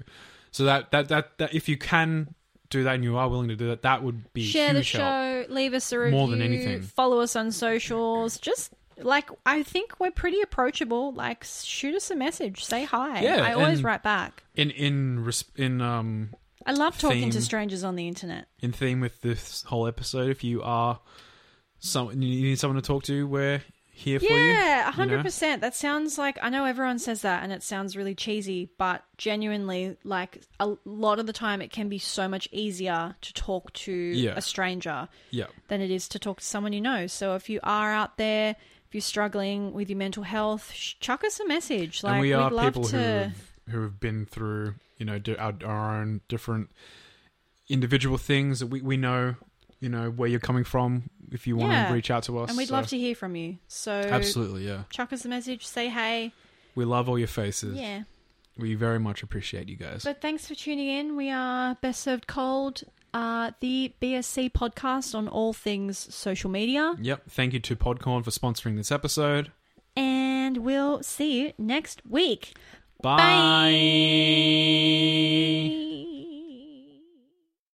So that that that, that if you can do that and you are willing to do that, that would be share the help. show, leave us a review, More than anything. follow us on socials. Just like I think we're pretty approachable. Like shoot us a message, say hi. Yeah, I always write back. In in in um I love talking to strangers on the internet. in theme with this whole episode. If you are some you need someone to talk to, we're here for you. Yeah, you know? hundred percent. That sounds like I know everyone says that, and it sounds really cheesy, but genuinely, like a lot of the time, it can be so much easier to talk to Yeah. a stranger Yeah. than it is to talk to someone you know. So if you are out there, if you're struggling with your mental health, sh- chuck us a message. Like and we we'd are love people to. who have, who have been through, you know, our, our own different individual things. That we we know, you know, where you're coming from. If you want Yeah. to reach out to us, and we'd so- love to hear from you. So Absolutely, yeah. chuck us a message, say hey. We love all your faces. Yeah. We very much appreciate you guys. But thanks for tuning in. We are Best Served Cold, uh, the BSC podcast on all things social media. yep. Thank you to Podcorn for sponsoring this episode. And we'll see you next week. Bye. Bye.